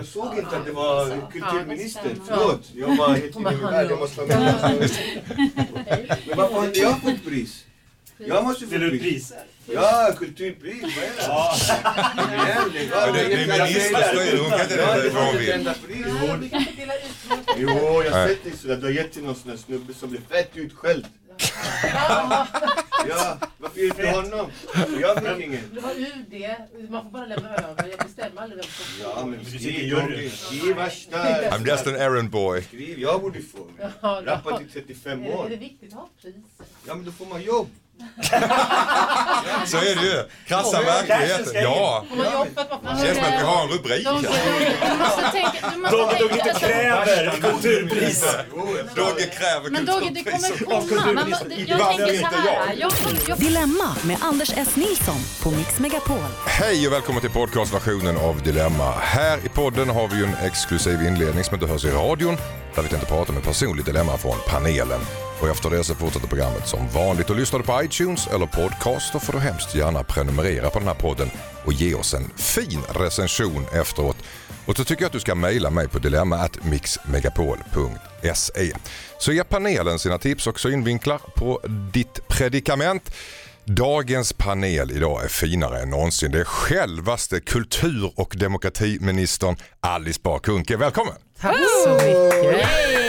Jag såg inte att det var kulturministern. Förlåt, jag var helt inne i min värld. Jag måste vara med. Men varför har inte jag fått pris? Jag måste få pris. pris? Ja, kulturpris. Vad är det? Var- Men det- det är kan inte Jag har det inte hon fått vill. ett enda pris. Jo, jag har sett det sådär. Du har gett till någon sån där snubbe som blev fett utskälld. Ja, varför du inte honom? Jag fick ingen. Det var UD, man får bara lämna över. Jag bestämmer aldrig vem som Ja, men Du skriv, juryn. Skriv värsta... I'm just an errand boy. Skriv, jag borde få. Rappat i 35 Är det, är år. det viktigt att ha priser? Ja, men då får man jobb. Så är det ju. Krassa verkligheten. Ja. Det känns som att vi har en rubrik. Måste Dogge Dogge inte kräver kulturpris. Dogge kräver men Dogge, kulturpris. kommer komma. Man, jag tänker så här. Jag, jag, Dilemma med Anders S. Nilsson på Mix Megapol. Hej och välkommen till podcastversionen av Dilemma. Här i podden har vi ju en exklusiv inledning som inte hörs i radion där vi tänkte prata med personligt dilemma från panelen. Och efter det så fortsätter programmet som vanligt. Och lyssnar du på iTunes eller podcast då får du hemskt gärna prenumerera på den här podden och ge oss en fin recension efteråt. Och så tycker jag att du ska mejla mig på dilemma@mixmegapol.se. Så ger panelen sina tips och synvinklar på ditt predikament. Dagens panel idag är finare än någonsin. Det är självaste kultur och demokratiministern Alice Bah Kuhnke. Välkommen! Tack så mycket.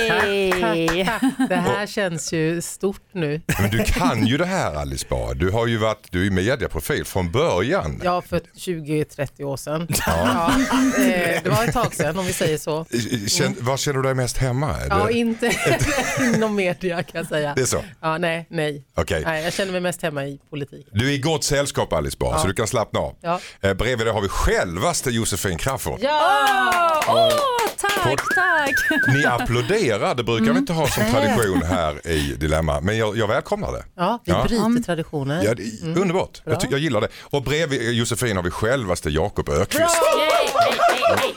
Hej! Det här känns ju stort nu. Men du kan ju det här Alice Bah. Du har ju varit, du är mediaprofil från början. Ja, för 20-30 år sedan. Ja. eh, det var ett tag sedan om vi säger så. Känn, var känner du dig mest hemma? Är Ja, det, inte inom media kan jag säga. det är så? Ja, nej, nej. Okej. nej. Jag känner mig mest hemma i politik. Du är i gott sällskap Alice Bah, så du kan slappna av. Ja. Eh, bredvid dig har vi självaste Josefin Crafoord. Ja! Åh, tack, tack! Ni applåderar, det brukar vi inte ha som tradition här i Dilemma, men jag, jag välkomnar det. Ja, vi Ja. bryter traditioner. Ja, det är Underbart, jag, ty- jag gillar det. Och bredvid Josefin har vi självaste Jakob Ökvist. Hej, hej, hej, hej.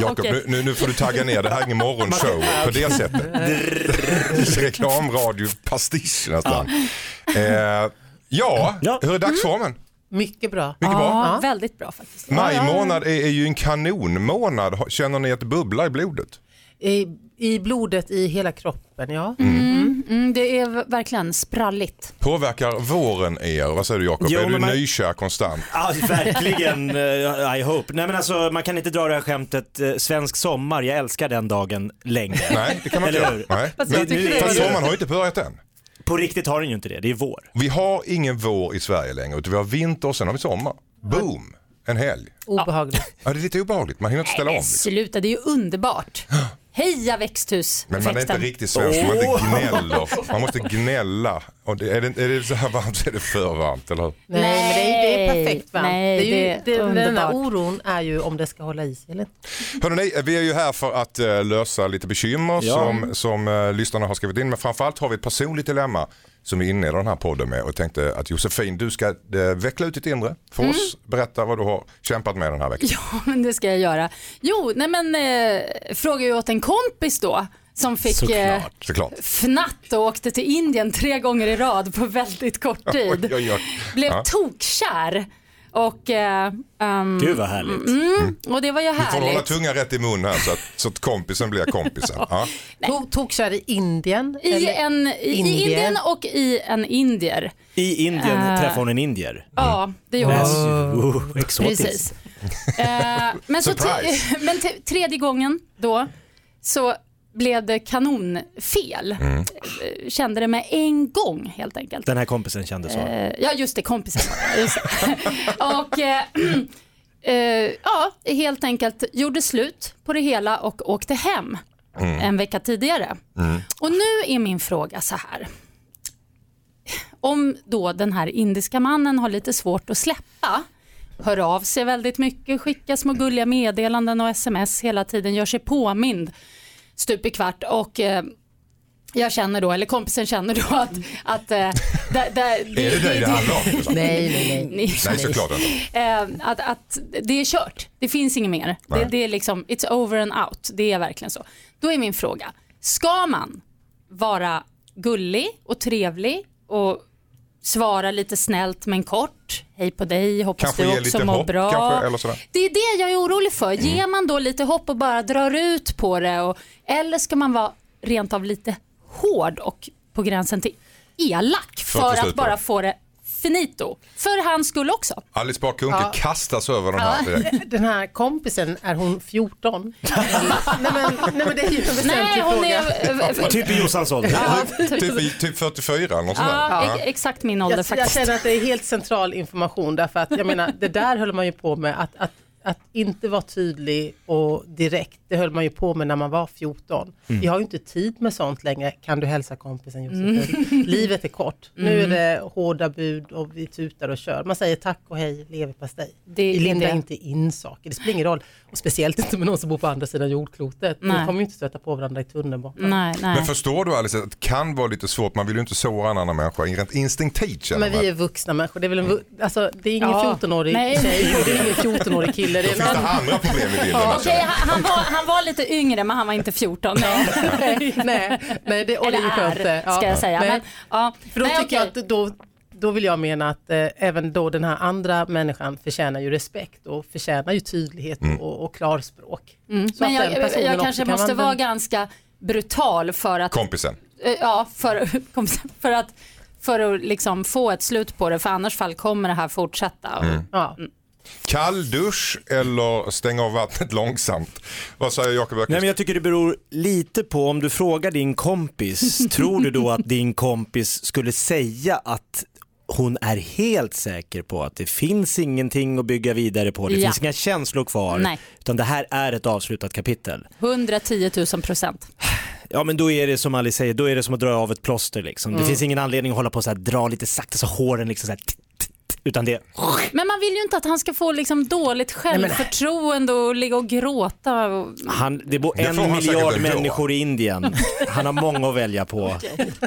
Jakob, Okej. nu, nu, nu får du tagga ner, det här är ingen morgonshow på det sättet. Reklamradio, pastisch nästan. Eh, ja, Ja. hur är dagsformen? Mycket bra. Mycket bra. Ja, väldigt bra faktiskt. Maj månad är, är ju en kanonmånad. Har- Känner ni att det bubblar i blodet? I, I blodet i hela kroppen, ja. Mm, det är v- verkligen spralligt. Påverkar våren er? Vad säger du Jakob? Jo, är du men man- nykär konstant? Ja, verkligen. eh, I hope. Nej men alltså man kan inte dra det här skämtet eh, svensk sommar, jag älskar den dagen längre. Nej, det kan man inte Eller göra. hur? Nej. Fast jag Men, det fast sommaren har ju inte börjat än. På riktigt har den ju inte det, det är vår. Vi har ingen vår i Sverige längre utan vi har vinter och sen har vi sommar. Boom! En helg. Obehagligt. Ja, det är lite obehagligt, man hinner inte ställa om. Liksom. sluta, det är ju underbart. Heja växthus. Men man är inte riktigt svensk, man inte gnäller. Man måste gnälla. Och det, är, det, är det så här varmt så är det för varmt, eller hur? Nej, men det är, det är perfekt varmt. Nej, det är ju, det är den underbart. oron är ju om det ska hålla i sig eller inte. Hörrni, vi är ju här för att eh, lösa lite bekymmer Ja. som, som eh, lyssnarna har skrivit in. Men framförallt har vi ett personligt dilemma som vi inleder den här podden med. Och tänkte att Josefin, du ska eh, veckla ut ditt inre för oss. Berätta vad du har kämpat med den här veckan. Ja, men det ska jag göra. Jo, nej men eh, frågade ju åt en kompis då som fick eh, Såklart. Såklart. fnatt och åkte till Indien tre gånger i rad på väldigt kort tid. Oj, oj, oj. Blev Ja. tokkär. Och, eh, ehm, Gud vad härligt. mm, och det var ju Du får hålla härligt. tungan rätt i mun här så att, så att kompisen blir kompisen. Ja. To- Tokkär i Indien? I, en, i, Indier. Indien och i en indier. I Indien Äh. träffade hon en indier. Ja, det gjorde hon. Uh, exotiskt. Precis. Eh, men så men tredje gången då så blev det kanonfel. Mm. Kände det med en gång helt enkelt. Den här kompisen kände så. Eh, ja just det, kompisen. Just det. Och eh, eh, ja, helt enkelt gjorde slut på det hela och åkte hem en vecka tidigare. Och nu är min fråga så här. Om då den här indiska mannen har lite svårt att släppa, hör av sig väldigt mycket, skickar små gulliga meddelanden och sms hela tiden, gör sig påmind stup i kvart och eh, jag känner då, eller kompisen känner då att, att eh, där, där, Är det dig det handlar om? Nej, nej, nej. Nej, såklart inte. eh, att, att det är kört, det finns inget mer. Det, det är liksom, it's over and out, det är verkligen så. Då är min fråga, ska man vara gullig och trevlig och svara lite snällt men kort. Hej på dig, hoppas Kanske du också mår hopp bra. kanske, eller sådär. Det är det jag är orolig för. Mm. Ger man då lite hopp och bara drar ut på det och, eller ska man vara rent av lite hård och på gränsen till elak För att för bara få det finito. För hans skull också. Alice Bah Kuhnke Ja. kastas över den här direkt. Den här kompisen, är hon 14? nej, men, nej men det är ju en väsentlig fråga. är... Typ i Jossans ålder. Ja, typ. Typ, i- typ 44 eller något sånt. Ja, Ja. ex- exakt min ålder Jag, jag faktiskt. känner att det är helt central information därför att jag menar det där höll man ju på med att, att, att inte vara tydlig och direkt. Det höll man ju på med när man var 14. Vi har ju inte tid med sånt längre. Kan du hälsa kompisen Josefin? Livet är kort. Nu är det hårda bud och vi tutar och kör. Man säger tack och hej, leverpastej. Det Vi lindar det. inte in saker. Det spelar ingen roll. Och speciellt inte med någon som bor på andra sidan jordklotet. Nej. kommer ju inte stöta på varandra i tunnelbanan. Nej, nej. Men förstår du Alice att det kan vara lite svårt, man vill ju inte såra en annan människa rent instinktivt känner Men vi är vuxna människor. Det är, väl en, vu- alltså, det är ingen Ja. 14-årig Nej. tjej och det är ingen 14-årig kille. Det är Finns det andra problem i bilden? alltså? Okej, han, han, var, han var lite yngre men han var inte 14. nej, nej, nej, det, och det är ju skönt Eller är, ska jag säga. Nej, Men, ja. för då Nej, tycker jag okej. att då, då vill jag mena att eh, även då den här andra människan förtjänar ju respekt och förtjänar ju tydlighet och, och klarspråk. Så Men den jag, jag också kanske kan måste vara ganska brutal för att, Kompisen. eh, ja, för, för att, för att liksom få ett slut på det för annars fall kommer det här fortsätta. Och, Ja. Kalldusch eller stänga av vattnet långsamt? Vad säger Jakob Nej, men jag tycker det beror lite på om du frågar din kompis, tror du då att din kompis skulle säga att hon är helt säker på att det finns ingenting att bygga vidare på, det Ja. finns inga känslor kvar, Nej. utan det här är ett avslutat kapitel. 110 000 procent. Ja men då är det som Alice säger, då är det som att dra av ett plåster liksom. Det finns ingen anledning att hålla på och så här, dra lite sakta så håren liksom så här, utan det Men man vill ju inte att han ska få liksom dåligt självförtroende och ligga och gråta. Och... Han, det bor en han säkert miljard ändå. människor i Indien. Han har många att välja på.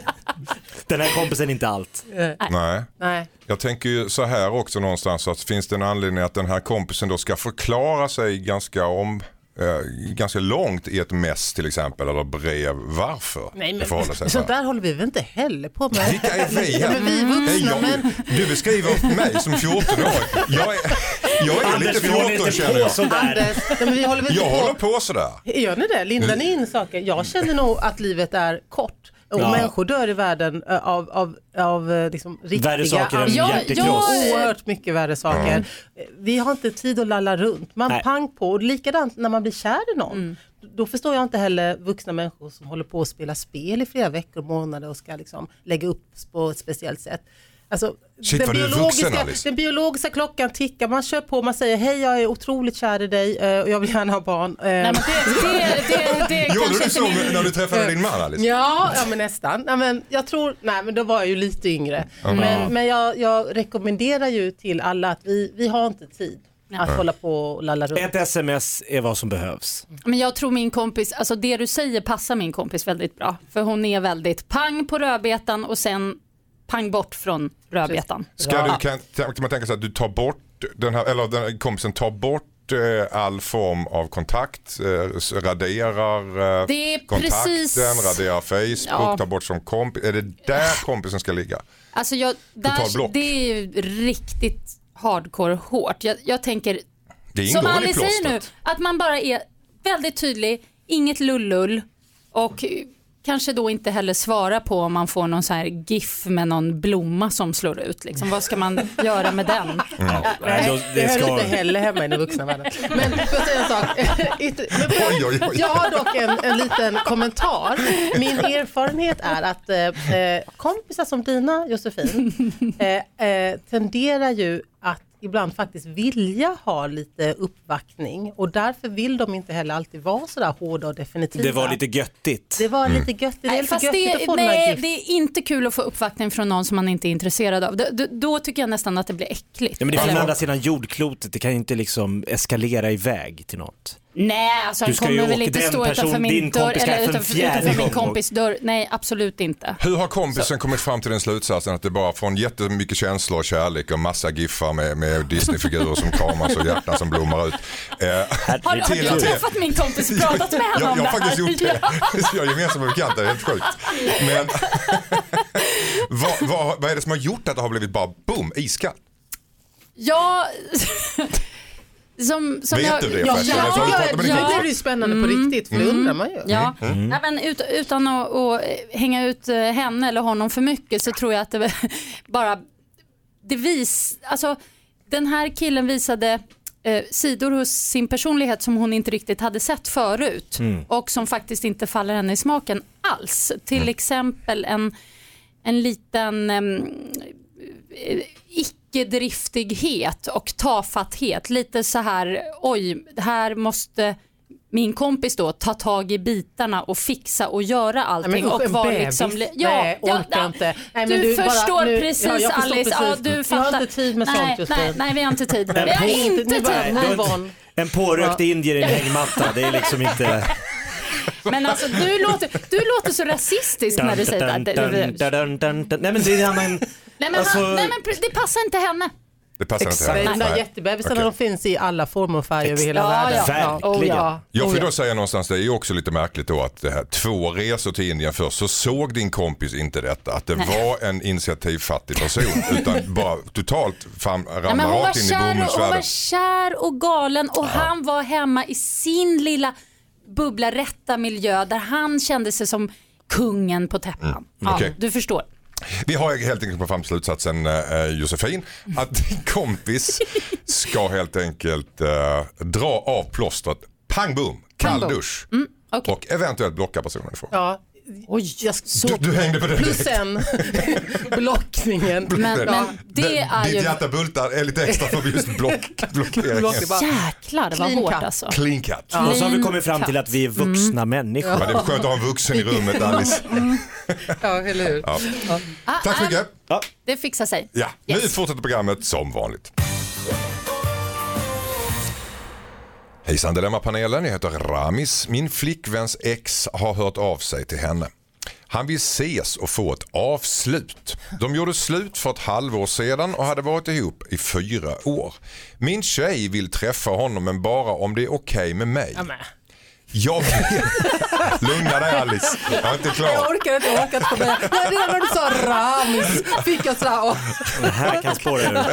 Den här kompisen är inte allt. Nej. Nej. Jag tänker ju så här också någonstans att finns det en anledning att den här kompisen då ska förklara sig ganska om ganska långt i ett mess till exempel eller brev varför Nej, det men förhåller sig så sånt där håller vi väl inte heller på med? Vilka är vi Ja, men vi är vuxna, Nej, jag, men Du beskriver mig som 14-åring. Jag är, jag är lite vi håller 14 inte känner på jag. sådär. Anders, men vi håller väl Jag inte håller på. på sådär. Gör ni det? Lindar ni in saker? Jag känner nog att livet är kort. Och Ja. människor dör i världen eh, av, av, av eh, liksom riktiga Värre saker än Ja, hjärtekross. ja. Oerhört mycket värre saker. Vi har inte tid att lalla runt. Man Nej. pang på. Och likadant när man blir kär i någon. Då förstår jag inte heller vuxna människor som håller på att spela spel i flera veckor och månader och ska liksom lägga upp på ett speciellt sätt. Alltså, Shit, den, vuxen, biologiska, Alice. den biologiska klockan tickar, man kör på, man säger hej jag är otroligt kär i dig eh, och jag vill gärna ha barn. Eh, Nej, men det, det, det, det Gjorde du så min... när du träffade din man Alice? Ja, ja men nästan. Nej, men jag tror, nej men då var jag ju lite yngre. Men, men jag, jag rekommenderar ju till alla att vi, vi har inte tid att hålla på och lalla runt. Ett sms är vad som behövs. Men jag tror min kompis, alltså det du säger passar min kompis väldigt bra. För hon är väldigt pang på rödbetan och sen pang bort från rödbetan. Ska du, kan, kan man tänka sig att du tar bort den här, eller den här kompisen tar bort eh, all form av kontakt, eh, raderar eh, Det är kontakten, precis- raderar Facebook, Ja. tar bort som kompis. Är det där kompisen ska ligga? Alltså jag, där, det är ju riktigt hardcore hårt. Jag, jag tänker, Det som Alice säger nu, att man bara är väldigt tydlig, inget lullull och kanske då inte heller svara på om man får någon så här GIF med någon blomma som slår ut. Liksom. Vad ska man göra med den? Nej, då, Det det hör ska... inte heller hemma i den vuxna världen. Men får jag säga en sak? Jag- Oj, oj, oj. Jag har dock en, en liten kommentar. Min erfarenhet är att eh, eh, kompisar som dina, Josefin, eh, eh, tenderar ju ibland faktiskt vilja ha lite uppvaktning och därför vill de inte heller alltid vara sådär hårda och definitiva. Det var lite göttigt. Det var lite göttigt. Det är Nej, lite fast göttigt det, att få nej, det är inte kul att få uppvaktning från någon som man inte är intresserad av. Då, då, då tycker jag nästan att det blir äckligt. Ja, men det är från andra sidan jordklotet, det kan ju inte liksom eskalera iväg till något. Nej, alltså han kommer väl inte stå person- utanför min dörr eller utanför, utanför min kompis dörr. Nej, absolut inte. Hur har kompisen kommit fram till den slutsatsen att det bara från jättemycket känslor och kärlek och massa giffar med, med Disneyfigurer som kramas och hjärtan som blommar ut. Eh, Har, har du träffat min kompis och pratat med henne jag, om jag det har här? faktiskt gjort det. Jag är gemensamma bekanta, det är helt sjukt. Men, vad, vad, vad är det som har gjort att det har blivit bara boom, iskallt? Ja, som, som Vet jag, du det Ja, ja, ja, ja, det blir ju spännande på riktigt för det undrar man ju. Ja, Mm. Nej, men ut, utan att, att hänga ut eh, henne eller honom för mycket så tror jag att det bara, det vis, alltså den här killen visade eh, sidor hos sin personlighet som hon inte riktigt hade sett förut och som faktiskt inte faller henne i smaken alls. Till exempel en, en liten eh, icke-driftighet och tafatthet. Lite så här, oj, här måste min kompis då ta tag i bitarna och fixa och göra allting. Nej, men och var bebis. liksom, Nej, orkar inte. Nej, men du, du bara- förstår nu- precis ja, Alice. Ja, precis. du Vi har fattar. inte tid med nej, sånt just nej, nu. nej, vi har inte tid. Vi har inte bara- tid. On. En pårökt indier i en hängmatta, det är liksom inte... Men alltså du låter, du låter så rasistisk när du säger det. Dun, dun, dun, dun, dun. Nej men det är en annan... Nej men, Alltså- han, nej, men det passar inte henne. Det passar Exakt. inte Nej, henne. de där Nej. jättebebisarna Okej. de finns i alla former och färger över hela Ja, världen. ja. Verkligen. Oh, ja. Jag Oh, får ja. då säga någonstans, det är ju också lite märkligt då att det här, två resor till Indien först så såg din kompis inte detta, att det var en initiativfattig person utan bara totalt fram, Nej, ramlade hon, var rakt in i kär och, hon var kär och galen och han var hemma i sin lilla bubbla rätta miljö där han kände sig som kungen på täppan. Ja, Mm. okej. Du förstår. Vi har helt enkelt kommit fram till slutsatsen eh, Josefin att din kompis ska helt enkelt eh, dra av plåstret, pang boom, kall dusch. Okej. och eventuellt blocka personen ifrån. Ja, Oj, jag så Du, du hängde på det Plus direkt. en, blockningen. Men, men det är Ditt ju... hjärta bultar är lite extra för just block, blockeringen. Block- bara- Jäklar det var Clean hårt cut. alltså. Clean cut. Och så har vi kommit fram till att vi är vuxna människor. Ja, det är skönt att ha en vuxen i rummet Alice. Ja, eller hur? Ja. Ah, Tack så ah, mycket. Det fixar sig. Ja, nu Yes. fortsätter programmet som vanligt. Hejsan Dilemmapanelen, jag heter Ramis. Min flickväns ex har hört av sig till henne. Han vill ses och få ett avslut. De gjorde slut för ett halvår sedan och hade varit ihop i fyra år. Min tjej vill träffa honom men bara om det är okej med mig. Jag vet. Lugna dig Alice, jag är inte Jag klar. orkar inte, jag orkar inte. Nej, Redan när du sa Ramis fick jag såhär, åh. Det här kan spåra ur.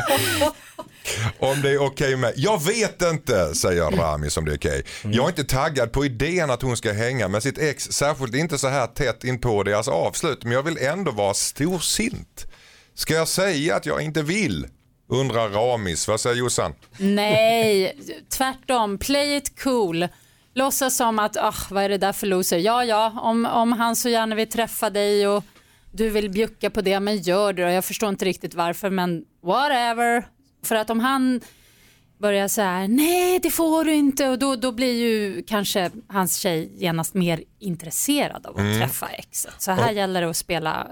Om det är okej med. Jag vet inte, säger Ramis om det är okej. Jag är inte taggad på idén att hon ska hänga med sitt ex, särskilt inte så här tätt in på deras avslut. Men jag vill ändå vara storsint. Ska jag säga att jag inte vill? Undrar Ramis. Vad säger Jossan? Nej, tvärtom. Play it cool. Låtsas som att, ah, vad är det där för loser? Ja, ja, om, om han så gärna vill träffa dig och du vill bjucka på det, men gör det då. Jag förstår inte riktigt varför, men whatever. För att om han börjar så här, nej det får du inte och då, då blir ju kanske hans tjej genast mer intresserad av att Mm. träffa exet. Så här gäller det att spela,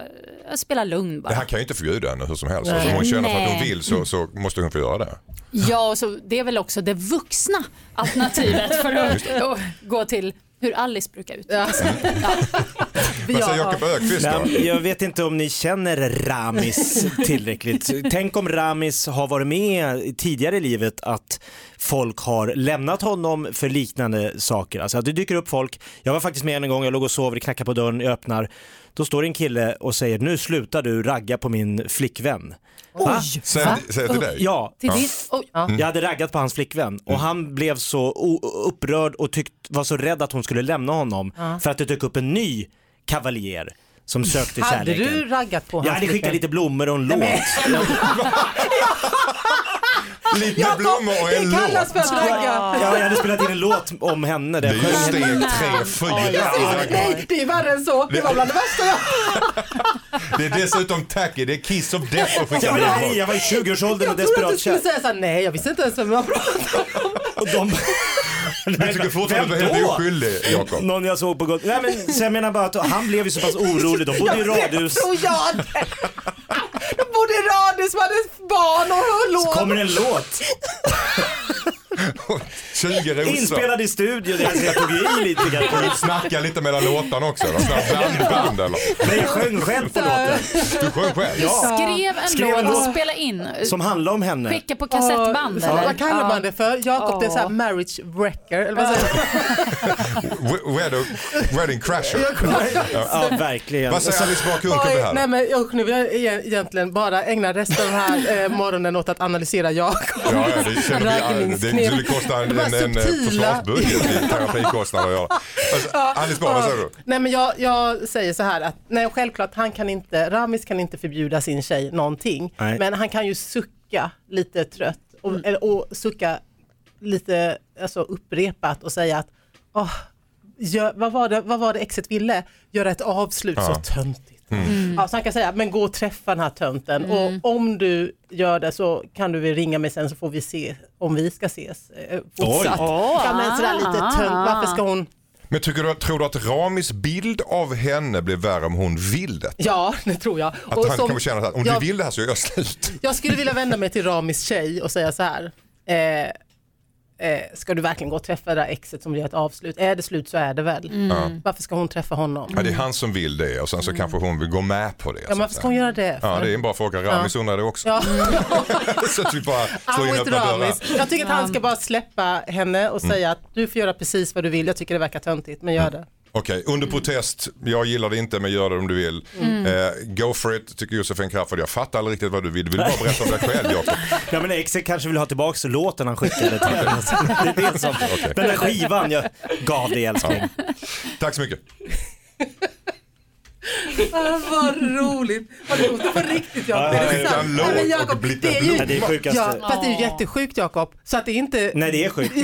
spela lugn Det bara. här kan ju inte förbjuda henne hur som helst. Alltså, om hon känner för att hon vill så, så måste hon få göra det. Ja, och så det är väl också det vuxna alternativet för att gå till hur Alice brukar uttrycka sig. Ja. Vad säger Jakob Ökvist då? Nej, jag vet inte om ni känner Ramis tillräckligt. Tänk om Ramis har varit med tidigare i livet att folk har lämnat honom för liknande saker. Alltså att det dyker upp folk. Jag var faktiskt med en gång, jag låg och sov, det knackar på dörren, jag öppnar. Då står det en kille och säger nu slutar du ragga på min flickvän. Va? Säg, till dig. Ja, Till din, oj, jag hade raggat på hans flickvän och han blev så o- upprörd och tyckt, var så rädd att hon skulle lämna honom för att det dök upp en ny kavaljer som sökte Hade kärleken. du raggat på Jag hans hade skickat lite blommor och en låt. Lite blommor och en Det kallas låt. för att ragga. Ja, jag hade spelat in en låt om henne. Det Där är jag ju steg tre, fyra. Nej, det är värre än så. Det var bland det värsta jag... Det är dessutom tacky, det är kiss of death att skicka Ja, nej, jag var i 20-årsåldern och Jag trodde att desperat du skulle kär. säga såhär, nej jag visste inte ens vem jag pratade om. Och de... Jag tycker fortfarande att du är helt oskyldig Jakob. Någon jag såg på gatan. Nej men så jag menar bara att han blev ju så pass orolig. De bodde i radhus. Tror jag det. De bodde i radhus, hade barn och höll Så lån. kommer en låt. 20 rosor. Inspelad i studion, jag tog i lite grann. Du snackar lite mellan låtarna också, då? Sån här blandband eller? Men jag sjöng själv på låten. Du sjöng själv? Ja. Skrev en Skrev låt och låt. spela in. Som handlar om henne. Skicka på kassettband Ja, eller? Vad kallar man det för? Jakob, det är så här Ja. marriage wrecker. Eller vad säger man? Wedding, wedding crasher. Ja, verkligen. Vad säger Alice Bah Kuhnke det här? nej men nu vill jag e- egentligen bara ägna resten av den här eh, morgonen åt att analysera Jakob. Ja, ja, det känner vi. Det skulle kosta en, De här en, en subtila- försvarsbudget i terapikostnader att göra. Alltså, Alice Bah, vad säger du? Nej men jag, jag säger så här att nej självklart han kan inte, Ramis kan inte förbjuda sin tjej någonting. Nej. Men han kan ju sucka lite trött och, eller, och sucka lite alltså, upprepat och säga att åh, gör, vad, var det, vad var det exet ville? Göra ett avslut Ja. så töntigt. Ja, så han kan säga, men gå och träffa den här tönten och om du gör det så kan du väl ringa mig sen så får vi se om vi ska ses eh, fortsatt. Ja, men sådär lite tönt, varför ska hon Men tycker du, tror du att Ramis bild av henne blir värre om hon vill det? Ja, det tror jag. Att Och han som- kommer känna att om jag, du vill det här så gör jag slut. jag skulle vilja vända mig till Ramis tjej och säga så här. Eh, eh, ska du verkligen gå och träffa det där exet som blir ett avslut? Är det slut så är det väl. Varför ska hon träffa honom? Ja, det är han som vill det och sen så kanske hon vill gå med på det. Ja, men varför ska hon göra det? Ja, för? det är en bra fråga. Ramis undrar det också. Ja. så att vi bara slår in öppna dörrar. Jag tycker att han ska bara släppa henne och säga att du får göra precis vad du vill. Jag tycker det verkar töntigt, men gör det. Okej, under protest. Jag gillar det inte men gör det om du vill. Eh, go for it tycker Josefin Crafoord. Jag fattar aldrig riktigt vad du vill. Du vill bara berätta om dig själv Jakob. Ja men exet kanske vill ha tillbaka låten han skickade till henne. Alltså, Det är det som, den där skivan jag gav dig älskling. Tack så mycket. Ah, vad roligt. Har du gjort det på riktigt Jakob? Ja, Är det ja, men Jakob, är ju. Ja, det är sjukaste. Ja, fast det är ju jättesjukt Jakob. Så att det är inte... Nej det är sjukt.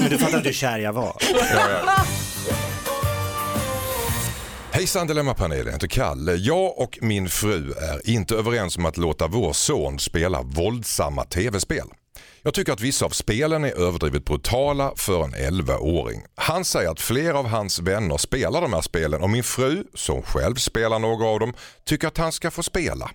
Men du fattar inte hur kär jag var. Ja, ja. Hejsan Dilemmapanelen, jag heter Kalle. Jag och min fru är inte överens om att låta vår son spela våldsamma tv-spel. Jag tycker att vissa av spelen är överdrivet brutala för en 11-åring. Han säger att flera av hans vänner spelar de här spelen och min fru, som själv spelar några av dem, tycker att han ska få spela.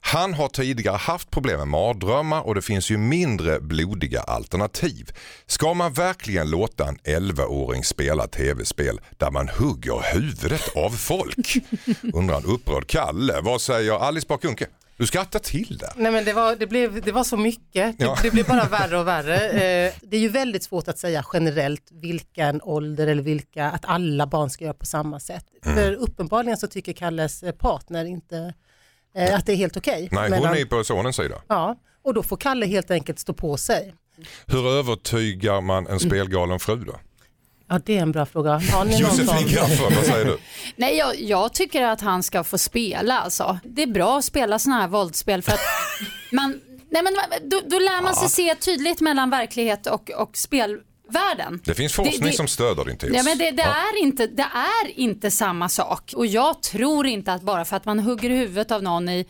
Han har tidigare haft problem med mardrömmar och det finns ju mindre blodiga alternativ. Ska man verkligen låta en 11-åring spela tv-spel där man hugger huvudet av folk? Undrar en upprörd Kalle. Vad säger Alice Bah Kuhnke? Du skrattar till det. Nej men det var, det, blev, det var så mycket, det, Ja. det blev bara värre och värre. Eh, det är ju väldigt svårt att säga generellt vilken ålder eller vilka, att alla barn ska göra på samma sätt. Mm. För uppenbarligen så tycker Kalles partner inte eh, att det är helt okej. Nej, hon är på sonens sida. Ja, och då får Kalle helt enkelt stå på sig. Hur övertygar man en spelgalen fru då? Ja det är en bra fråga. Har ni någon Josefin? Crafoord, vad säger du? Nej, jag, jag tycker att han ska få spela alltså. Det är bra att spela sådana här våldsspel för att man, nej men då, då lär man sig se tydligt mellan verklighet och, och spelvärlden. Det finns forskning Det- det- som stöder din tes. Ja, men det, det, Ja. är inte, det är inte samma sak och jag tror inte att bara för att man hugger huvudet av någon i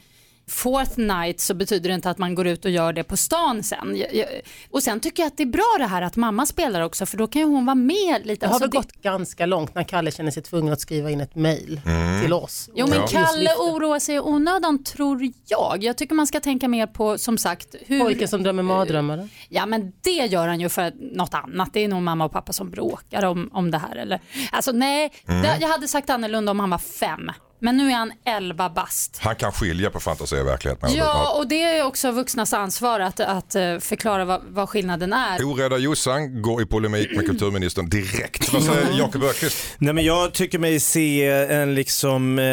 Fortnite så betyder det inte att man går ut och gör det på stan sen. Jag- jag- Och sen tycker jag att det är bra det här att mamma spelar också för då kan ju hon vara med lite. Det har Alltså, väl gått ganska långt när Kalle känner sig tvungen att skriva in ett mail Mm. till oss. Jo men Ja. Kalle oroar sig i onödan tror jag. Jag tycker man ska tänka mer på som sagt hur... Pojken som drömmer mardrömmar. Ja men det gör han ju för något annat. Det är nog mamma och pappa som bråkar om, om det här. Eller... Alltså nej, det, jag hade sagt annorlunda om han var fem. Men nu är han 11 bast. Han kan skilja på fantasi och verklighet. andra Ja och det är också vuxnas ansvar att, att eh, förklara vad, vad skillnaden är. Orädda Jossan går i polemik med kulturministern direkt. Vad säger Jakob Öqvist? Nej men jag tycker mig se en liksom eh,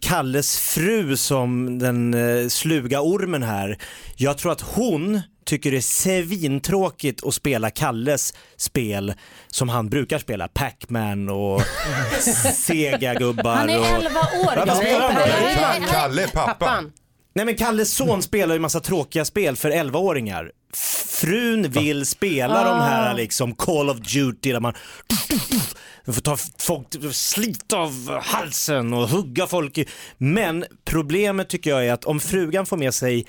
Kalles fru som den eh, sluga ormen här. Jag tror att hon tycker det är svintråkigt att spela Kalles spel som han brukar spela, Pac-Man och sega gubbar. Han är och... 11 år. Nej, nej. Kalle är pappa. Pappan. Nej men Kalles son spelar ju massa tråkiga spel för 11-åringar. Frun vill spela de här liksom Call of Duty där man får ta folk, slita av halsen och hugga folk. Men problemet tycker jag är att om frugan får med sig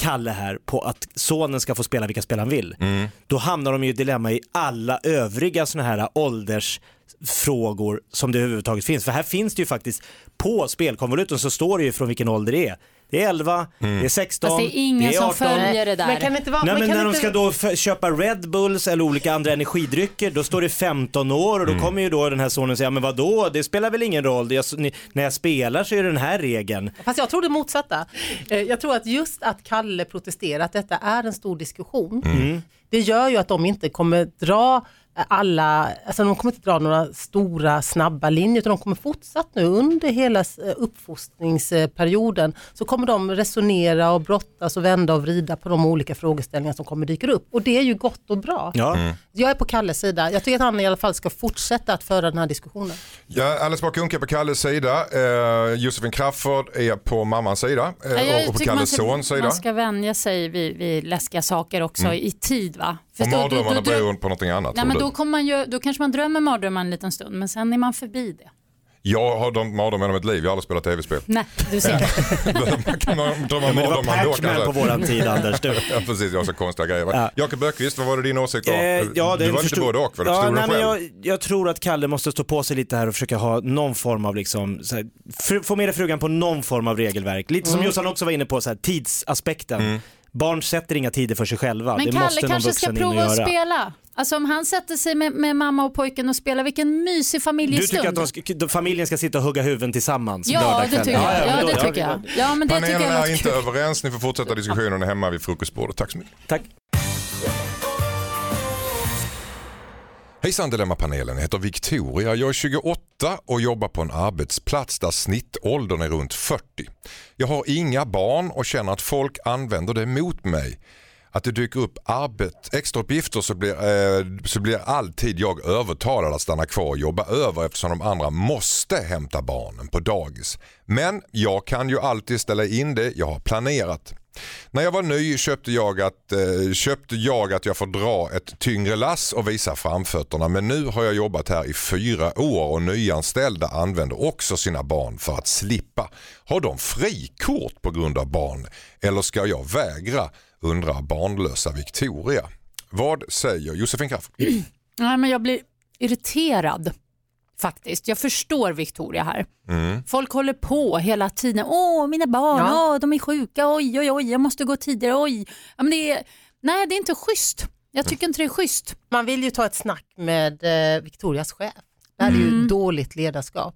Kalle här på att sonen ska få spela vilka spel han vill. Då hamnar de i ett dilemma i alla övriga sådana här åldersfrågor som det överhuvudtaget finns. För här finns det ju faktiskt, på spelkonvoluten så står det ju från vilken ålder det är. Det är 11, det är 16, Fast det är ingen det är som 18. följer det där. Men kan det inte vara, Nej men men när de inte, ska då f- köpa Red Bulls eller olika andra energidrycker, då står det 15 år och då kommer ju då den här sonen säga, men vadå, det spelar väl ingen roll, jag, ni, när jag spelar så är det den här regeln. Fast jag tror det motsatta. Eh, Jag tror att just att Kalle protesterar, att detta är en stor diskussion, det gör ju att de inte kommer dra alla, alltså de kommer inte dra några stora snabba linjer utan de kommer fortsatt nu under hela eh, uppfostringsperioden så kommer de resonera och brottas och vända och vrida på de olika frågeställningar som kommer dyka upp och det är ju gott och bra. Ja. Jag är på Kalles sida, jag tycker att han i alla fall ska fortsätta att föra den här diskussionen. Ja, Alice Bah är på Kalles sida, eh, Josefin Crafoord är på mammans sida eh, och, på Kalles ska, sons sida. man ska vänja sig vid, vid läskiga saker också i tid va? För Och mardrömmarna då dröm- beror på någonting annat. Nej, men du? då, kommer man ju, då kanske man drömmer mardrömmar en liten stund men sen är man förbi det. Jag har drömt mardrömmar genom mitt liv, jag har aldrig spelat tv-spel. Nej, du ser. man kan drömma var mardrömmar ändå Pac-Man på kanske. våran tid Anders. Du. Ja precis, jag har så konstiga grejer. Ja. Jakob Öqvist, vad var det din åsikt var? Eh, ja, det du var förstod- lite både och, var det? ja, du nej, men jag, jag tror att Kalle måste stå på sig lite här och försöka ha någon form av liksom, så här, få med frugan på någon form av regelverk. Lite Mm. som Jossan också var inne på, så här, tidsaspekten. Mm. Barn sätter inga tider för sig själva. Men det Kalle måste någon kanske ska prova att spela. Alltså om han sätter sig med, med mamma och pojken och spelar, vilken mysig Du familjestund. tycker att de ska, familjen ska sitta och hugga huvuden tillsammans Ja, det tycker jag. Ja, men då- det tycker jag. Ja, men det tycker Panelen jag är inte kul. överens, ni får fortsätta diskussionen hemma vid frukostbordet. Tack så mycket. Tack. Hejsan Dilemmapanelen, jag heter Victoria. Jag är 28 och jobbar på en arbetsplats där snittåldern är runt 40. Jag har inga barn och känner att folk använder det mot mig. Att det dyker upp arbet, extrauppgifter så blir, eh, så blir alltid jag övertalad att stanna kvar och jobba över eftersom de andra måste hämta barnen på dagis. Men jag kan ju alltid ställa in det jag har planerat. När jag var ny köpte jag, att, eh, köpte jag att jag får dra ett tyngre lass och visa framfötterna men nu har jag jobbat här i fyra år och nyanställda använder också sina barn för att slippa. Har de frikort på grund av barn eller ska jag vägra? undrar barnlösa Victoria. Vad säger Josefin Crafoord? Nej, men jag blir irriterad faktiskt. Jag förstår Victoria här. Mm. Folk håller på hela tiden. Åh, mina barn, Ja. åh, de är sjuka, oj, oj, oj, jag måste gå tidigare, oj. Ja, men det är, nej, det är inte schysst. Jag tycker inte det är schysst. Man vill ju ta ett snack med eh, Victorias chef. Det här är Mm. ju dåligt ledarskap.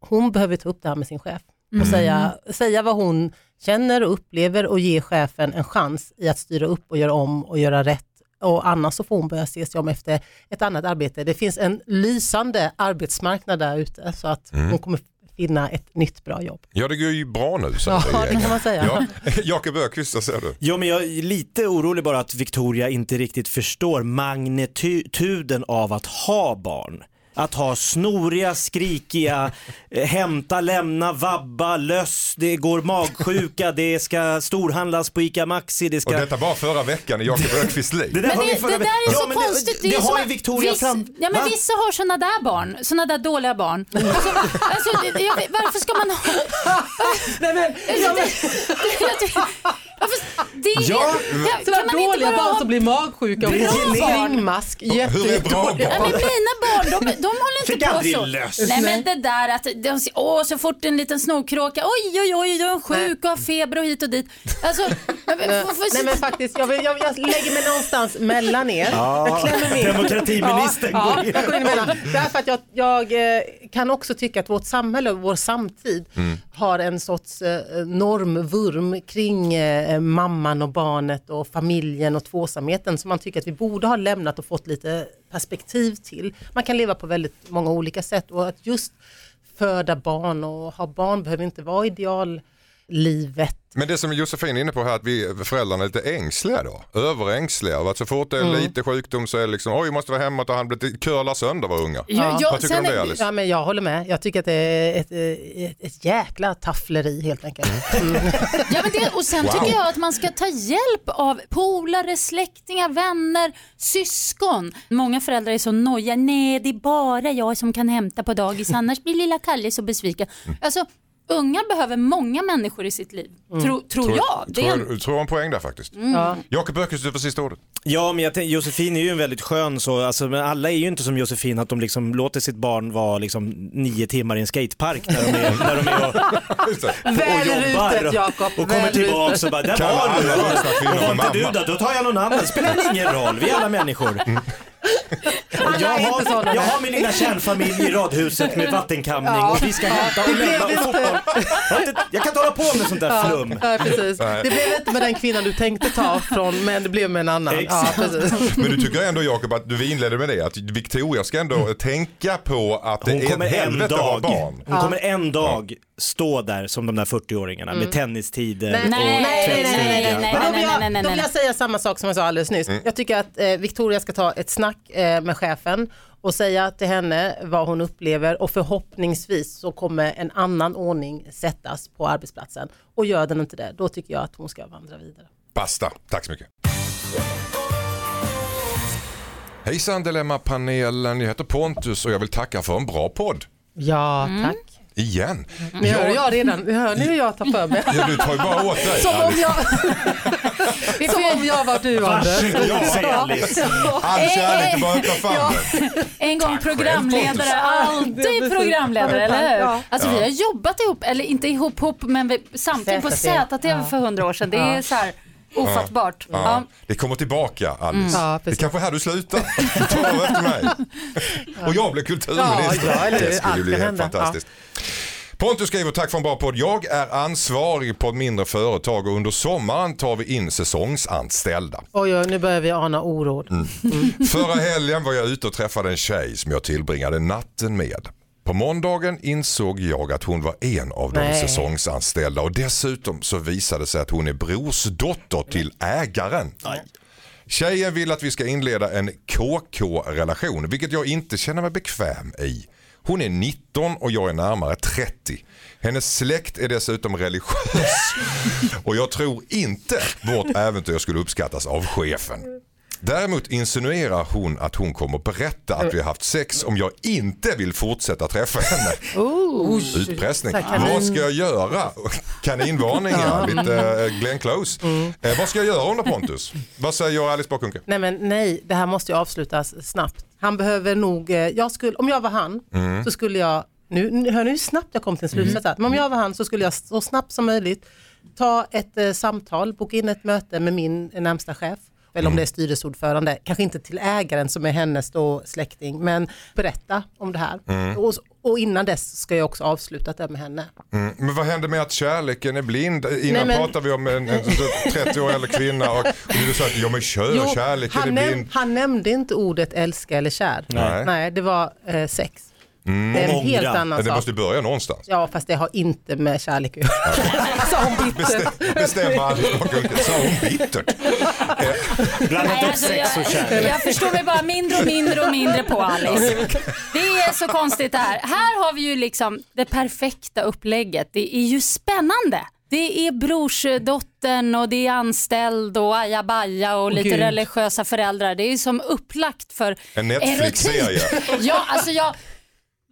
Hon behöver ta upp det här med sin chef och Mm. säga, säga vad hon känner och upplever och ge chefen en chans i att styra upp och göra om och göra rätt. Och annars så får hon börja se sig om efter ett annat arbete. Det finns en lysande arbetsmarknad där ute så att Mm. hon kommer finna ett nytt bra jobb. Ja det går ju bra nu säger Ja, det kan man säga. Ja. Jakob Öqvist, vad säger du? Jo men jag är lite orolig bara att Victoria inte riktigt förstår magnituden av att ha barn. Att ha snoriga, skrikiga, eh, hämta, lämna, vabba, löss, det går magsjuka, det ska storhandlas på ICA Maxi, det ska... Och detta bara förra veckan i Jakob Öqvists liv. Det där Men det, det är så Ja, men konstigt. Det, det, har ju Victoria vissa, fram... Ja, men Va? vissa har sådana där barn, sådana där dåliga barn. Alltså, alltså, jag, varför ska man ha... Nej, men, ja, men, Varför, det är, Ja, kan, sådana dåliga bara barn som blir magsjuka och får springmask. Hur är bra Jättedåliga. Men mina barn, de, de håller Fick inte på så. löss. Nej men det där att de säger, åh så fort en liten snorkråka, oj oj oj, jag är sjuk och har feber och hit och dit. Alltså, men- men- varför- Nej men faktiskt, jag, vill, jag, jag lägger mig någonstans mellan er. jag klämmer ner. Demokratiministern ja, går in. ja, jag går in emellan. Därför att jag, jag eh, kan också tycka att vårt samhälle och vår samtid har en sorts eh, normvurm kring eh, Eh, mamman och barnet och familjen och tvåsamheten som man tycker att vi borde ha lämnat och fått lite perspektiv till. Man kan leva på väldigt många olika sätt och att just föda barn och ha barn behöver inte vara ideal ideallivet. Men det som Josefin är inne på här att vi föräldrarna är lite ängsliga då. Överängsliga. Att så fort det är lite sjukdom så är det liksom oj vi måste vara hemma och ta hand om det. Curlar sönder våra ungar. Ja, ja, Vad tycker du om det Alice? Ja, men jag håller med. Jag tycker att det är ett, ett, ett jäkla taffleri helt enkelt. Mm. Ja, men det, och sen Wow. tycker jag att man ska ta hjälp av polare, släktingar, vänner, syskon. Många föräldrar är så noja. Nej, det är bara jag som kan hämta på dagis, annars blir lilla Kalle så besviken. Alltså, unga behöver många människor i sitt liv, tro, tror Tror, jag. Det är tror, jag tror en poäng där faktiskt. Ja. Jakob Öqvist, du får sista ordet. Ja, men jag tänk, Josefin är ju en väldigt skön så, alltså, men alla är ju inte som Josefin att de liksom låter sitt barn vara liksom nio timmar i en skatepark när de är, när de är och. Väl jobbar rutet och- Jakob. och kommer tillbaka och bara, där var du. Och var inte du då? Då tar jag någon annan. Spelar ingen roll, vi är alla människor. Och jag, har, jag har min lilla kärnfamilj i radhuset med vattenkamning och vi ska hämta och lämna och fotboll. Jag, har inte- jag kan inte hålla på med sånt där flum. Ja, precis. Nej. Det blev inte med den kvinnan du tänkte ta från, men det blev med en annan. Ja, Exakt. precis. Men du tycker ändå Jakob att du inledde med det, att Victoria ska ändå tänka på att det Hon är ett kommer en helvete att ha dag, barn. hon kommer en dag stå där som de där 40-åringarna med tennistider Nej, och nej, nej, nej, tvättstuga. nej, nej, Men då nej, vill jag, nej, nej, då vill nej. jag säga samma sak som jag sa alldeles nyss. Jag tycker att eh, Victoria ska ta ett snack eh, med chefen och säga till henne vad hon upplever och förhoppningsvis så kommer en annan ordning sättas på arbetsplatsen. Och gör den inte det, då tycker jag att hon ska vandra vidare. Basta, tack så mycket. Hejsan Dilemma-panelen, jag heter Pontus och jag vill tacka för en bra podd. Ja, Mm. Igen. Det hör jag redan, hör ni hur jag tar för mig? Ja, du tar ju bara åt dig. Som om jag, som om jag var du Anders. Varsågod Alice. All kärlek är bara att öppna famnen. En gång Tack programledare, alltid programledare, eller hur? Ja. Alltså vi har jobbat ihop, eller inte ihop, ihop men vi, samtidigt på ZTV. ZTV för hundra år sedan. Det är så här ofattbart. Ja. Ja. Det kommer tillbaka Alice. Ja, det är kanske är här du slutar. Du efter mig. Och jag blir kulturminister. Ja, ja, det skulle bli helt fantastiskt. Pontus skriver tack för en bra podd. Jag är ansvarig på ett mindre företag och under sommaren tar vi in säsongsanställda. Oj, oj, nu börjar vi ana oråd. Mm. Förra helgen var jag ute och träffade en tjej som jag tillbringade natten med. På måndagen insåg jag att hon var en av de Nej. säsongsanställda och dessutom så visade det sig att hon är brorsdotter till ägaren. Tjejen vill att vi ska inleda en KK-relation, vilket jag inte känner mig bekväm i. Hon är 19 och jag är närmare 30. Hennes släkt är dessutom religiös och jag tror inte vårt äventyr skulle uppskattas av chefen. Däremot insinuerar hon att hon kommer berätta att vi har haft sex om jag inte vill fortsätta träffa henne. Utpressning. Här kanin- Vad ska jag göra? Kaninvarningar, lite eh, Glenn Close. Eh, vad ska jag göra det Pontus? Vad säger Alice Bakunke? Nej men nej, det här måste ju avslutas snabbt. Han behöver nog, eh, jag skulle, om jag var han Mm. så skulle jag, nu, hör ni hur snabbt jag kom till en slutsats här. men om jag var han så skulle jag så snabbt som möjligt ta ett eh, samtal, boka in ett möte med min närmsta chef. Eller om Mm. det är styrelseordförande, kanske inte till ägaren som är hennes då släkting, men berätta om det här. Mm. Och, och innan dess ska jag också avsluta det med henne. Mm, men vad händer med att kärleken är blind? Innan Nej, men- pratade vi om en, en 30 år äldre kvinna och, och du sa att ja, men kör, kärleken han, är blind. han nämnde inte ordet älska eller kär. Nej. Nej, det var eh, sex. Mm. Det är en helt annan Men det sak. måste börja någonstans. Ja, fast det har inte med kärlek att göra. Sa hon bittert. Bestäm, bestämma Alice Bakunke. Sa hon bittert? Blandat upp alltså, sex och jag, kärlek. jag förstår mig bara mindre och mindre och mindre på Alice. Det är så konstigt det här. Här har vi ju liksom det perfekta upplägget. Det är ju spännande. Det är brorsdottern och det är anställd och ajabaja och lite Gud. religiösa föräldrar. Det är ju som upplagt för En Netflix-serie. Ja, alltså jag,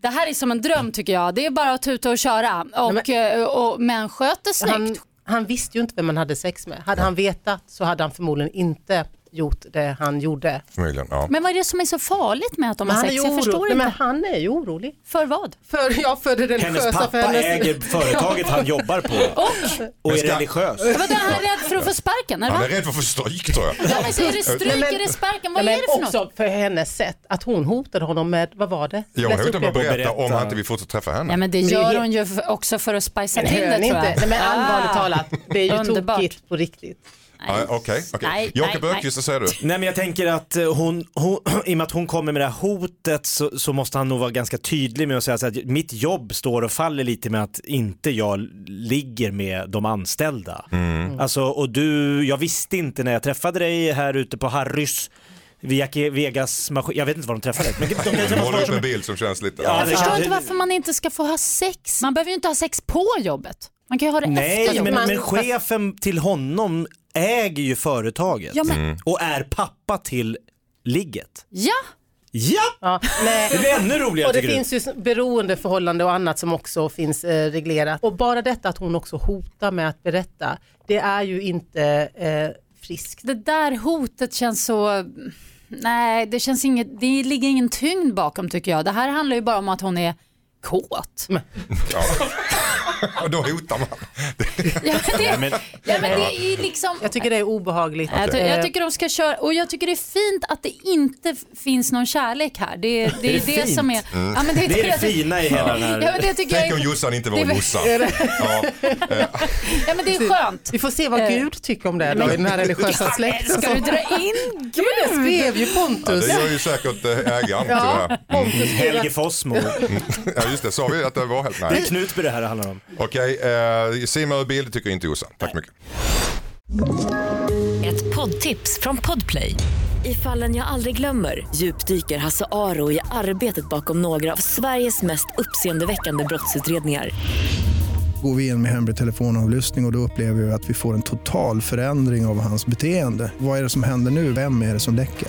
det här är som en dröm tycker jag. Det är bara att tuta och köra. Och, eh, och, men sköter snyggt. Han, han visste ju inte vem man hade sex med. Hade han vetat så hade han förmodligen inte gjort det han gjorde. Förmodligen, ja. Men vad är det som är så farligt med att de Men har han, är sex? Jag förstår orolig. inte. Men han är ju orolig. För vad? För, ja, för det Hennes religiösa. pappa för hennes... äger företaget han jobbar på Och? och är ska- religiös. Vadå, är han rädd för att få sparken? Eller? Han är rädd för att få stryk tror jag. Ja, men så är det stryk, Nej, men- är det sparken? Vad Nej, är men det för något? också för hennes sätt att hon hotade honom med, vad var det? Jag upp hört att berätta berätta. om han inte vill fortsätta träffa henne. Ja, men det gör hon ju också för att spicea Men till det tror jag. inte? Nej, men allvarligt talat, det är ju tokigt på riktigt. Okej, okej. Nej, Jakob nej, Öqvist, vad säger du? Nej men jag tänker att eh, hon, hon, i och med att hon kommer med det här hotet så, så måste han nog vara ganska tydlig med att säga så att mitt jobb står och faller lite med att inte jag ligger med de anställda. Alltså och du, jag visste inte när jag träffade dig här ute på Harrys via Vegas maskin, jag vet inte var de träffades. Men de kan var upp en bild som känns lite... Ja, Jag det förstår inte varför man inte ska få ha sex. Man behöver ju inte ha sex på jobbet. Man kan ju ha det efter Nej, men, jobbet. Man- men chefen till honom äger ju företaget Ja, men, och är pappa till ligget. ja, Ja, Ja, nej. det blir ännu roligare Och det du. finns ju beroendeförhållande och annat som också finns eh, reglerat. Och bara detta att hon också hotar med att berätta, det är ju inte eh, friskt. Det där hotet känns så... Nej, det känns inget, det ligger ingen tyngd bakom tycker jag. Det här handlar ju bara om att hon är kåt. Och då hotar man. Ja, men det, men- ja, men det är liksom... Jag tycker det är obehagligt. Jag, ty- Eh, jag tycker de ska köra, och jag tycker det är fint att det inte finns någon kärlek här. Det, är- det är Är det, det som är... Ja, men det, Det är det fina i hela den här... Ja, men det tycker Tänk jag om är, Jossan inte var det Jossan. Ja. ja, men det är skönt. Vi får se vad Eh, Gud tycker om det då, i den här religiösa släkten. Ska du dra in Ja, men det skrev ju Ja, Pontus. det gör ju säkert eh, ägaren till det Ja, här. Pontus skrev Helge Fossmo. Ja just det, sa vi att det var helt... Det är Nej. Knutby det här handlar om. Okej, eh, simma ur bild tycker inte Jossan. Tack så mycket. Ett poddtips från Podplay. I fallen jag aldrig glömmer djupdyker Hasse Aro i arbetet bakom några av Sveriges mest uppseendeväckande brottsutredningar. Går vi in med hemlig telefonavlyssning och, och då upplever vi att vi får en total förändring av hans beteende. Vad är det som händer nu? Vem är det som läcker?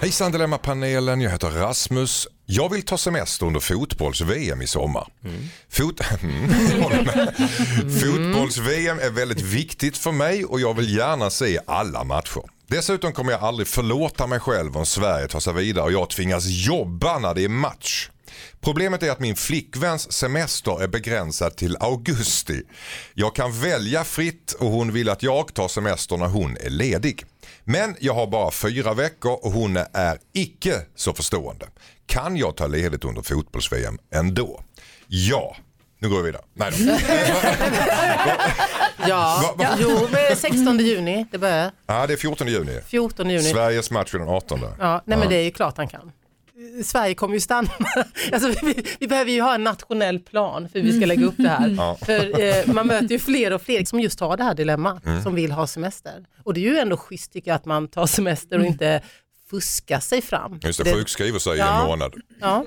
Hejsan Dilemmapanelen, jag heter Rasmus. Jag vill ta semester under fotbolls-VM i sommar. Fot- Mm, med. Fotbolls-VM är väldigt viktigt för mig och jag vill gärna se alla matcher. Dessutom kommer jag aldrig förlåta mig själv om Sverige tar sig vidare och jag tvingas jobba när det är match. Problemet är att min flickväns semester är begränsad till augusti. Jag kan välja fritt och hon vill att jag tar semester när hon är ledig. Men jag har bara fyra veckor och hon är icke så förstående. Kan jag ta ledigt under fotbolls-VM ändå? Ja. Nu går vi vidare. Nej då. Ja, va- jo, men 16 juni, det börjar. Ja, det är 14 juni. 14 juni. Sveriges match är den 18. Ja, nej men det är ju klart han kan. Sverige kommer ju stanna. Alltså, vi, vi behöver ju ha en nationell plan för hur vi ska lägga upp det här. För eh, man möter ju fler och fler som just har det här dilemmat, som vill ha semester. Och det är ju ändå schysst tycker jag att man tar semester och inte fuskar sig fram. Just det, sjukskriver sig i Ja. en månad. Ja,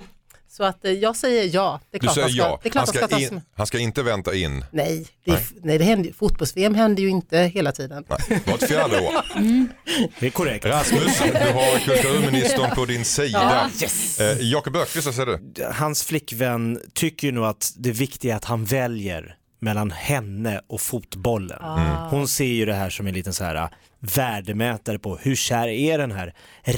så att eh, jag säger ja. Det är Du klart säger han ska, ja. Det är klart Han han ska in, han inte vänta in. Nej, det, är, nej det händer, ju- fotbolls-VM händer ju inte hela tiden. Nej, Vart fjärde år. Det är korrekt. Rasmus, du har kulturministern på din sida. Eh, Jakob Öqvist, vad säger du? Hans flickvän tycker ju nog att det viktiga är att han väljer mellan henne och fotbollen. Hon ser ju det här som en liten så här värdemätare på hur kär är den här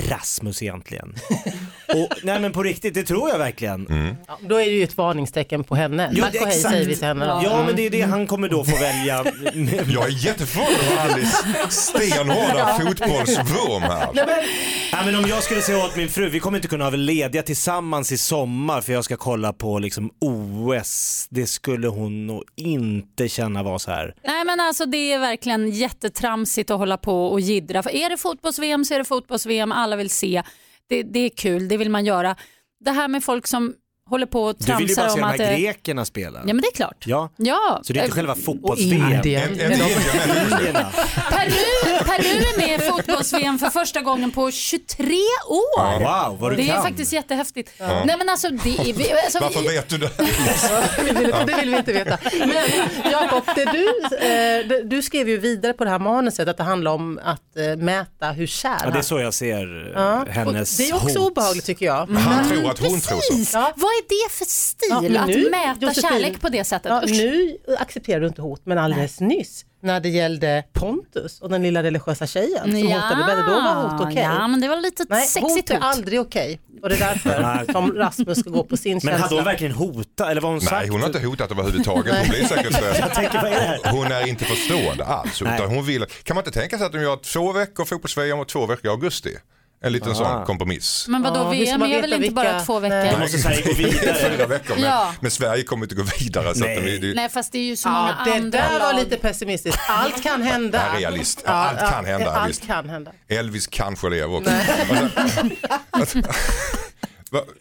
Rasmus egentligen? och, nej men på riktigt, det tror jag verkligen. Ja, då är det ju ett varningstecken på henne. Ja, Tack och hej exakt. säger vi till henne. då. Ja men det är det han kommer då få välja. Jag är jätteförvånad över Alice stenhårda fotbollsvurm här. Ja, men om jag skulle säga åt min fru, vi kommer inte kunna vara lediga tillsammans i sommar för jag ska kolla på liksom OS. Det skulle hon nog inte känna var så här. Nej men alltså det är verkligen jättetramsigt att hålla på och jiddra. För är det fotbolls-VM så är det fotbolls-VM, alla vill se. Det, det är kul, det vill man göra. Det här med folk som håller på och Du vill ju tramsar bara se om de att... här eh, grekerna spela. Ja men det är klart. Ja. Ja. Så det är inte Eh, själva fotbolls-VM. Peru, Peru är med i fotbolls-VM för första gången på 23 år. Wow, vad du Det är kan. faktiskt jättehäftigt. Nej men alltså, det är, vi- alltså Varför vi- vet du det? det, vill, det vill vi inte veta. Men Jakob, det du, eh, det- du skrev ju vidare på det här manuset att det handlar om att eh, mäta hur kär Ja, det är så jag ser eh, Ja, hennes och Det är också hot. obehagligt tycker jag. Han tror att hon tror så. Precis. Ja. Vad är det för stil Ja, men att nu, mäta Josefin, kärlek på det sättet? Ja, nu accepterar du inte hot, men alldeles nyss när det gällde Pontus och den lilla religiösa tjejen som hotade Belle, då var hot okej. Ja, men det var lite Nej, sexigt hot är aldrig okej. Och det är därför som Rasmus ska gå på sin Men känsla. hade hon verkligen hotat eller vad hon sagt? Nej, hon har inte hotat överhuvudtaget. Hon blir säkert... Jag tänker, vad är det här? Hon är inte förstående alls. Nej. Utan hon vill, kan man inte tänka sig att de gör två veckor fotbolls-VM och två veckor i augusti? En liten Ah. sån kompromiss. Men vadå, Ja, VM är väl inte bara två veckor? Nej. Då måste Sverige gå Fyra vidare. veckor, men, Ja. men Sverige kommer inte gå vidare. Så att Nej. det, det, Nej fast det är ju så Ja, många det andra där var lag. lite pessimistiskt. Allt kan hända. Ja, realist. Ja, allt kan hända, Allt visst. kan hända. Elvis kanske lever också.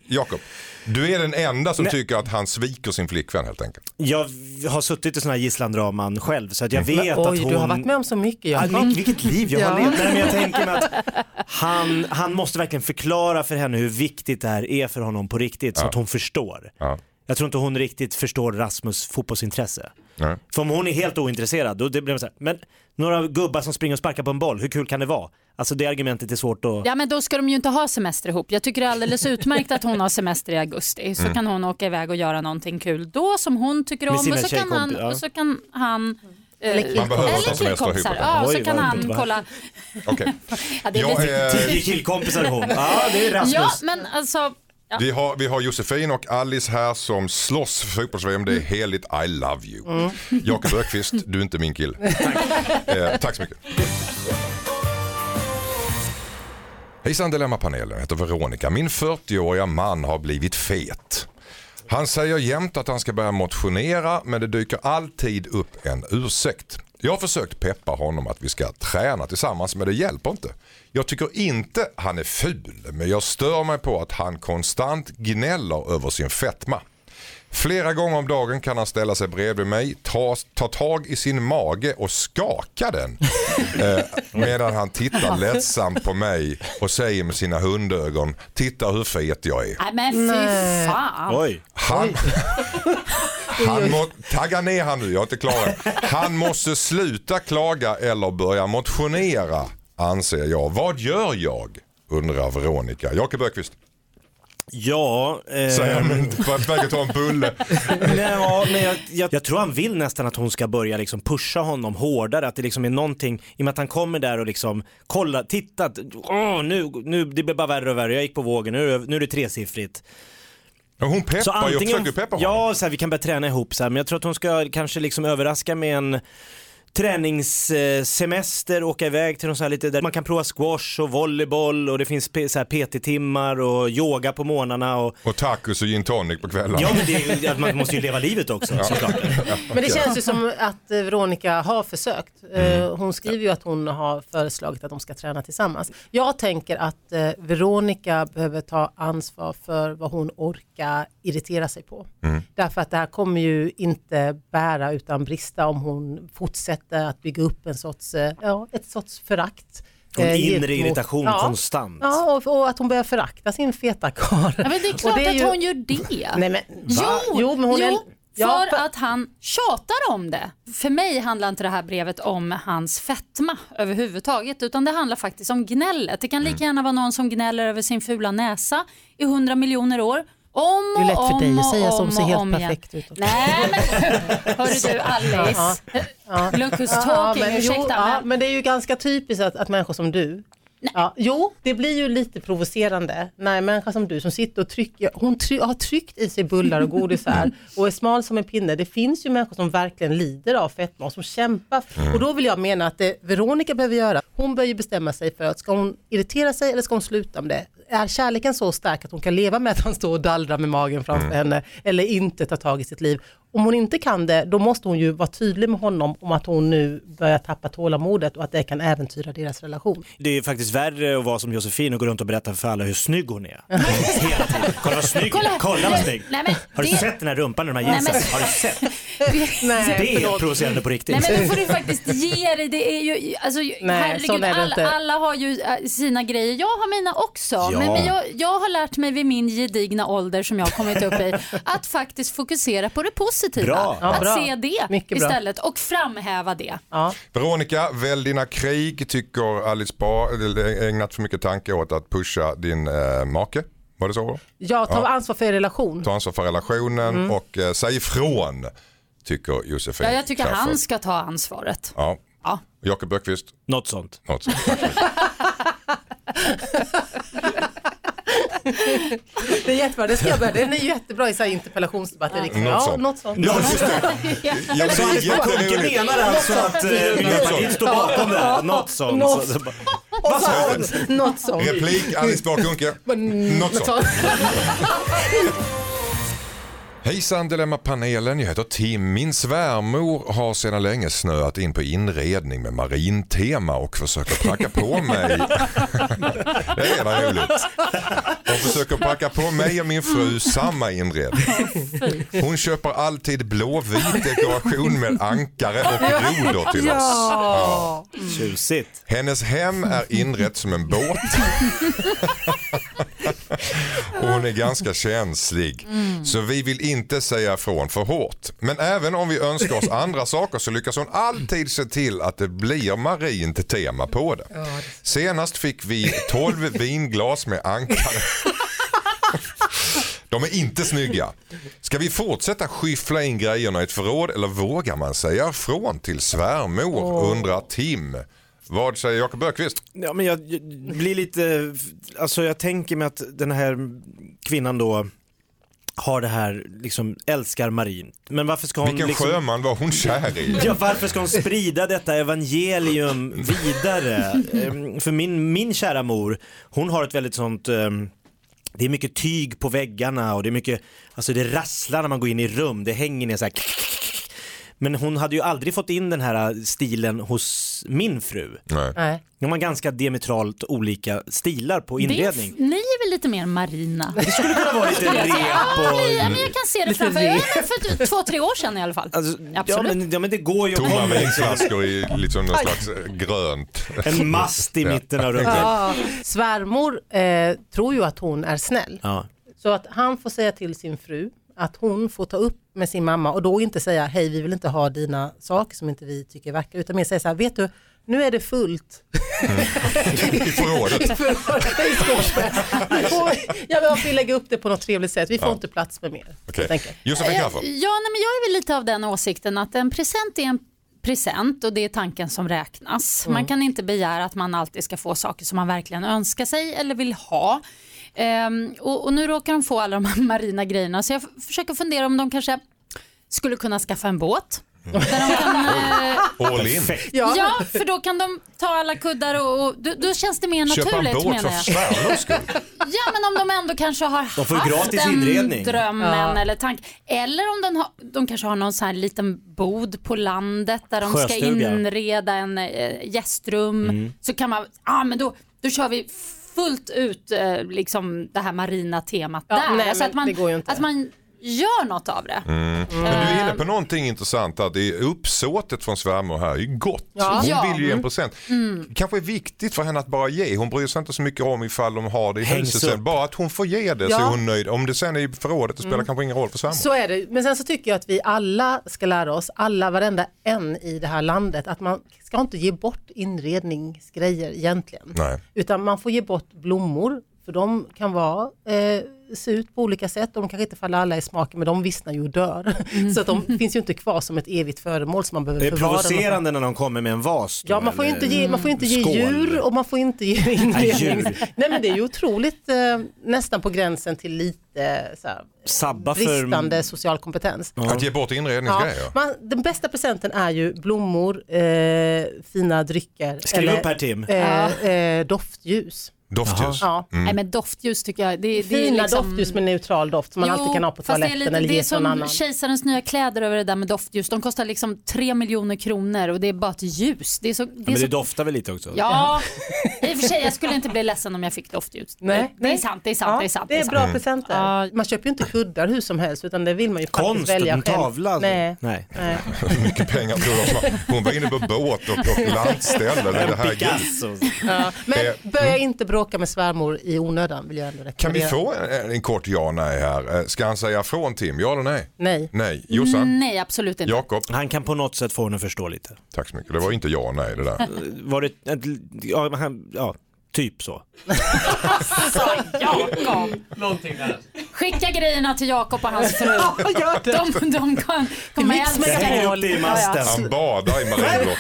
Jakob, du är den enda som tycker att han sviker sin flickvän helt enkelt. Jag har suttit i sådana här gisslandraman själv så att jag vet Men, att oj, hon... du har varit med om så mycket. Ja, Jakob. vil- vilket liv jag har Ja. levt. Nej, men jag tänker mig att han, han måste verkligen förklara för henne hur viktigt det här är för honom på riktigt så Ja. att hon förstår. Ja. Jag tror inte hon riktigt förstår Rasmus fotbollsintresse. Nej. För om hon är helt ointresserad, då det blir det så här, men några gubbar som springer och sparkar på en boll, hur kul kan det vara? Alltså det argumentet är svårt att... Ja men då ska de ju inte ha semester ihop. Jag tycker det är alldeles utmärkt att hon har semester i augusti. Så kan hon åka iväg och göra någonting kul då som hon tycker om och så, kan han, ja. och så kan han eh, Eller killkompisar. Ja, så kan han kolla. Okej. Ja, det är Jag väl- är- Tio killkompisar hon. Ja, det är Rasmus. ja men alltså Ja. Vi har, vi har Josefin och Alice här som slåss för fotbolls-VM. Det är heligt. I love you. Mm. Jakob Ökvist, du är inte min kille. Tack. Eh, tack så mycket. Hejsan Dilemmapanelen, jag heter Veronica. Min 40-åriga man har blivit fet. Han säger jämt att han ska börja motionera men det dyker alltid upp en ursäkt. Jag har försökt peppa honom att vi ska träna tillsammans men det hjälper inte. Jag tycker inte han är ful men jag stör mig på att han konstant gnäller över sin fetma. Flera gånger om dagen kan han ställa sig bredvid mig, ta, ta tag i sin mage och skaka den. Eh, medan han tittar ledsamt på mig och säger med sina hundögon, titta hur fet jag är. Nej men fy fan. Oj. Han, han må, tagga ner han nu, jag är inte klar än. Han måste sluta klaga eller börja motionera, anser jag. Vad gör jag? Undrar Veronica. Jakob Ökvist, Ja, eh, säger han för att väga ta en bulle. nej, ja, men jag, jag, jag tror han vill nästan att hon ska börja liksom pusha honom hårdare, att det liksom är någonting, i och med att han kommer där och liksom kolla, titta, åh, nu, nu, det blir bara värre och värre, jag gick på vågen, nu, är det- nu är det tresiffrigt. Men hon peppar ju och försöker peppa honom. ja, så här, vi kan börja träna ihop så här, men jag tror att hon ska kanske liksom överraska med en träningssemester, åka iväg till någon så här lite där man kan prova squash och volleyboll och det finns så här PT-timmar och yoga på morgnarna och Och tacos och gin tonic på kvällarna. Ja men det, är- man måste ju leva livet också såklart. Men det känns ju som att eh, Veronica har försökt. Eh, Hon skriver ju att hon har föreslagit att de ska träna tillsammans. Jag tänker att eh, Veronica behöver ta ansvar för vad hon orkar irritera sig på. Därför att det här kommer ju inte bära utan brista om hon fortsätter att bygga upp en sorts, eh, ja, ett sorts förakt. En eh, inre gentemot- irritation ja. konstant. Ja, och, och att hon börjar förakta sin feta karl. Ja, men det är klart det är att ju- hon gör det. Nej, men, Jo, jo, men hon jo är... Ja, för att han tjatar om det. För mig handlar inte det här brevet om hans fetma överhuvudtaget utan det handlar faktiskt om gnället. Det kan Mm. lika gärna vara någon som gnäller över sin fula näsa i hundra miljoner år. Om Det är lätt och för dig att och säga om som ser och helt perfekt ut. Nej men hörru du Alice. Look who's talking, men, ursäkta jo, ja, men. men det är ju ganska typiskt att, att människor som du Ja, jo, det blir ju lite provocerande när en människa som du som sitter och trycker, hon try, har tryckt i sig bullar och godis här och är smal som en pinne. Det finns ju människor som verkligen lider av fetma och som kämpar. Och då vill jag mena att det Veronica behöver göra, hon bör ju bestämma sig för att ska hon irritera sig eller ska hon sluta med det? Är kärleken så stark att hon kan leva med att han står och dallrar med magen framför henne eller inte ta tag i sitt liv? Om hon inte kan det, då måste hon ju vara tydlig med honom om att hon nu börjar tappa tålamodet och att det kan äventyra deras relation. Det är faktiskt värre att vara som Josefin och gå runt och berätta för alla hur snygg hon är. Hela tiden. Kolla vad snygg Kolla, Kolla vad snygg. Nej, men Har du det- sett den här rumpan i de här Nej, men- jeansen? Har du sett? Nej, Det är förlåt. provocerande på riktigt. Nej men då får du faktiskt ge dig. Det är ju, alltså, sån herregud, är det alla, alla har ju äh, sina grejer. Jag har mina också. Ja. Men, men jag, jag har lärt mig vid min gedigna ålder som jag har kommit upp i att faktiskt fokusera på det positiva. Bra. Ja, att bra. se det Mycket bra. istället och framhäva det. Ja. Veronica, välj dina krig tycker Alice Bah ägnat för mycket tanke åt att pusha din eh, make. Var det så? Jag tar ansvar för er relation. Ta ansvar för relationen och eh, säg ifrån tycker Josefin. Ja, jag tycker Crafoord. han ska ta ansvaret. Ja. Ja. Jakob Böckvist, Något sånt. något sånt. Det är jättebra, det ska jag börja. Den är jättebra i så här interpellationsdebatter. riksdagen. Något Ja, sånt. något sånt. Ja, just det. Jag Så Alice jätteroligt. menar alltså att eh, Miljöpartiet står bakom det här? Något sånt. Något. Så- Och så, något sånt. Replik Alice Bah Kuhnke. Något sånt. Hejsan Dilemma-panelen, jag heter Tim. Min svärmor har sedan länge snöat in på inredning med marintema och försöker pracka på mig. det är redan roligt. Hon försöker pracka på mig och min fru samma inredning. Hon köper alltid blåvit dekoration med ankare och grodor till oss. Ja. Tjusigt. Hennes hem är inrett som en båt. Och hon är ganska känslig. Så vi vill inte säga ifrån för hårt. Men även om vi önskar oss andra saker så lyckas hon alltid se till att det blir marint tema på det. Senast fick vi 12 vinglas med ankare. De är inte snygga. Ska vi fortsätta skyffla in grejerna i ett förråd eller vågar man säga ifrån till svärmor undrar Tim. Vad säger Jakob Öqvist? Ja, men jag, jag blir lite, alltså jag tänker mig att den här kvinnan då har det här, liksom älskar marin. Men varför ska hon Vilken liksom... sjöman var hon kär i? Ja, varför ska hon sprida detta evangelium vidare? Ehm, För min, min kära mor, hon har ett väldigt sånt ehm, det är mycket tyg på väggarna och det är mycket, alltså det rasslar när man går in i rum, det hänger ner så här. Men hon hade ju aldrig fått in den här stilen hos min fru. Nej. Nej. De har ganska diametralt olika stilar på Det är, inredning. ni är väl lite mer marina? Det skulle kunna vara lite rep Ja, och... ja, men jag kan se det framför re- ja, för typ två, tre år sedan i alla fall. Alltså, ja, men, ja men det går ju att Tomma vinflaskor i liksom någon slags eh, grönt. en mast i Ja. mitten av rummet. Ja. Svärmor eh, tror ju att hon är snäll. Ja. Så att han får säga till sin fru att hon får ta upp med sin mamma och då inte säga hej vi vill inte ha dina saker som inte vi tycker är vackra utan mer säga så här, vet du nu är det fullt. I förrådet. I Jag vill vi lägga upp det på något trevligt sätt, vi får Ja. inte plats med mer. Enkelt. Josefin Ja, Crafoord. ja nej, men jag är väl lite av den åsikten att en present är en present och det är tanken som räknas. Man kan inte begära att man alltid ska få saker som man verkligen önskar sig eller vill ha. Ehm, och, och nu råkar de få alla de här marina grejerna så jag försöker fundera om de kanske skulle kunna skaffa en båt. Där de kan, eh, All in. Ja. ja, för då kan de ta alla kuddar och, och då, då känns det mer Köpa en naturligt båt menar för jag. svärmors skull. Ja men om de ändå kanske har De får haft gratis den inredning. drömmen Ja. eller tank. Eller om de, har, de kanske har någon sån här liten bod på landet där de ska Sjöstuga. inreda en eh, gästrum. Så kan man, ja ah, men då, då kör vi fullt ut eh, liksom det här marina temat Ja, där. nej, alltså men det går ju inte. att man gör något av det. Men du är inne på någonting intressant att det är uppsåtet från svärmor här är ju gott. Ja. Hon Ja. Mm. vill ju ge en present. kanske är viktigt för henne att bara ge. Hon bryr sig inte så mycket om ifall de har det i huset sen. Bara att hon får ge det så Ja. är hon nöjd. Om det sen är i förrådet det spelar kanske ingen roll för svärmor. Så är det, men sen så tycker jag att vi alla ska lära oss, alla varenda en i det här landet, att man ska inte ge bort inredningsgrejer egentligen. Nej. Utan man får ge bort blommor, för de kan vara, eh, se ut på olika sätt, de kanske inte faller alla i smaken men de vissnar ju och dör. Så att de finns ju inte kvar som ett evigt föremål som man behöver Det är förvara. dem. provocerande när de kommer med en vas. då, Ja, man får ju eller- inte ge, man får inte ge Skål. djur och man får inte ge inredning. Nej men det är ju otroligt eh, nästan på gränsen till lite så här, Sabba för... bristande social kompetens. Att ge bort Ja, inredningsgrejer. man, den bästa presenten är ju blommor, eh, fina drycker Skriv upp här Tim. eh, eh, doftljus. Doftljus. Ja. Nej men doftljus tycker jag, det, det är Fina liksom... doftljus med neutral doft som man Jo, alltid kan ha på det är toaletten lite, eller Det ge är till någon som annan. kejsarens nya kläder över det där med doftljus. De kostar liksom 3 miljoner kronor och det är bara ett ljus. Det är så, det Ja, är men så... det doftar väl lite också? Ja, i och för sig jag skulle inte bli ledsen om jag fick doftljus. Nej, det är nej. sant, det är sant, Ja, det är sant. det är sant. bra presenter. Ja. Man köper ju inte kuddar hur som helst utan det vill man ju faktiskt Konst, välja en själv. tavla? Nej. Nej. Nej. Hur mycket pengar tror de? Hon var inne på båt och, och landställe. Det är det här Picasso. Ja. Men Eh, börja inte bråka med svärmor i onödan vill jag ändå Kan vi få en, en kort ja nej här? Eh, Ska han säga från Tim? Ja eller nej? Nej. Nej. Jossan? Nej, absolut inte. Jakob? Han kan på något sätt få henne att förstå lite. Tack så mycket. Det var inte ja nej det där. Var det, ja, han, ja, typ så. Jakob. Skicka grejerna till Jakob och hans fru. De, de kan, kommer älska Släng upp det. i masten. Han badar i marinblått.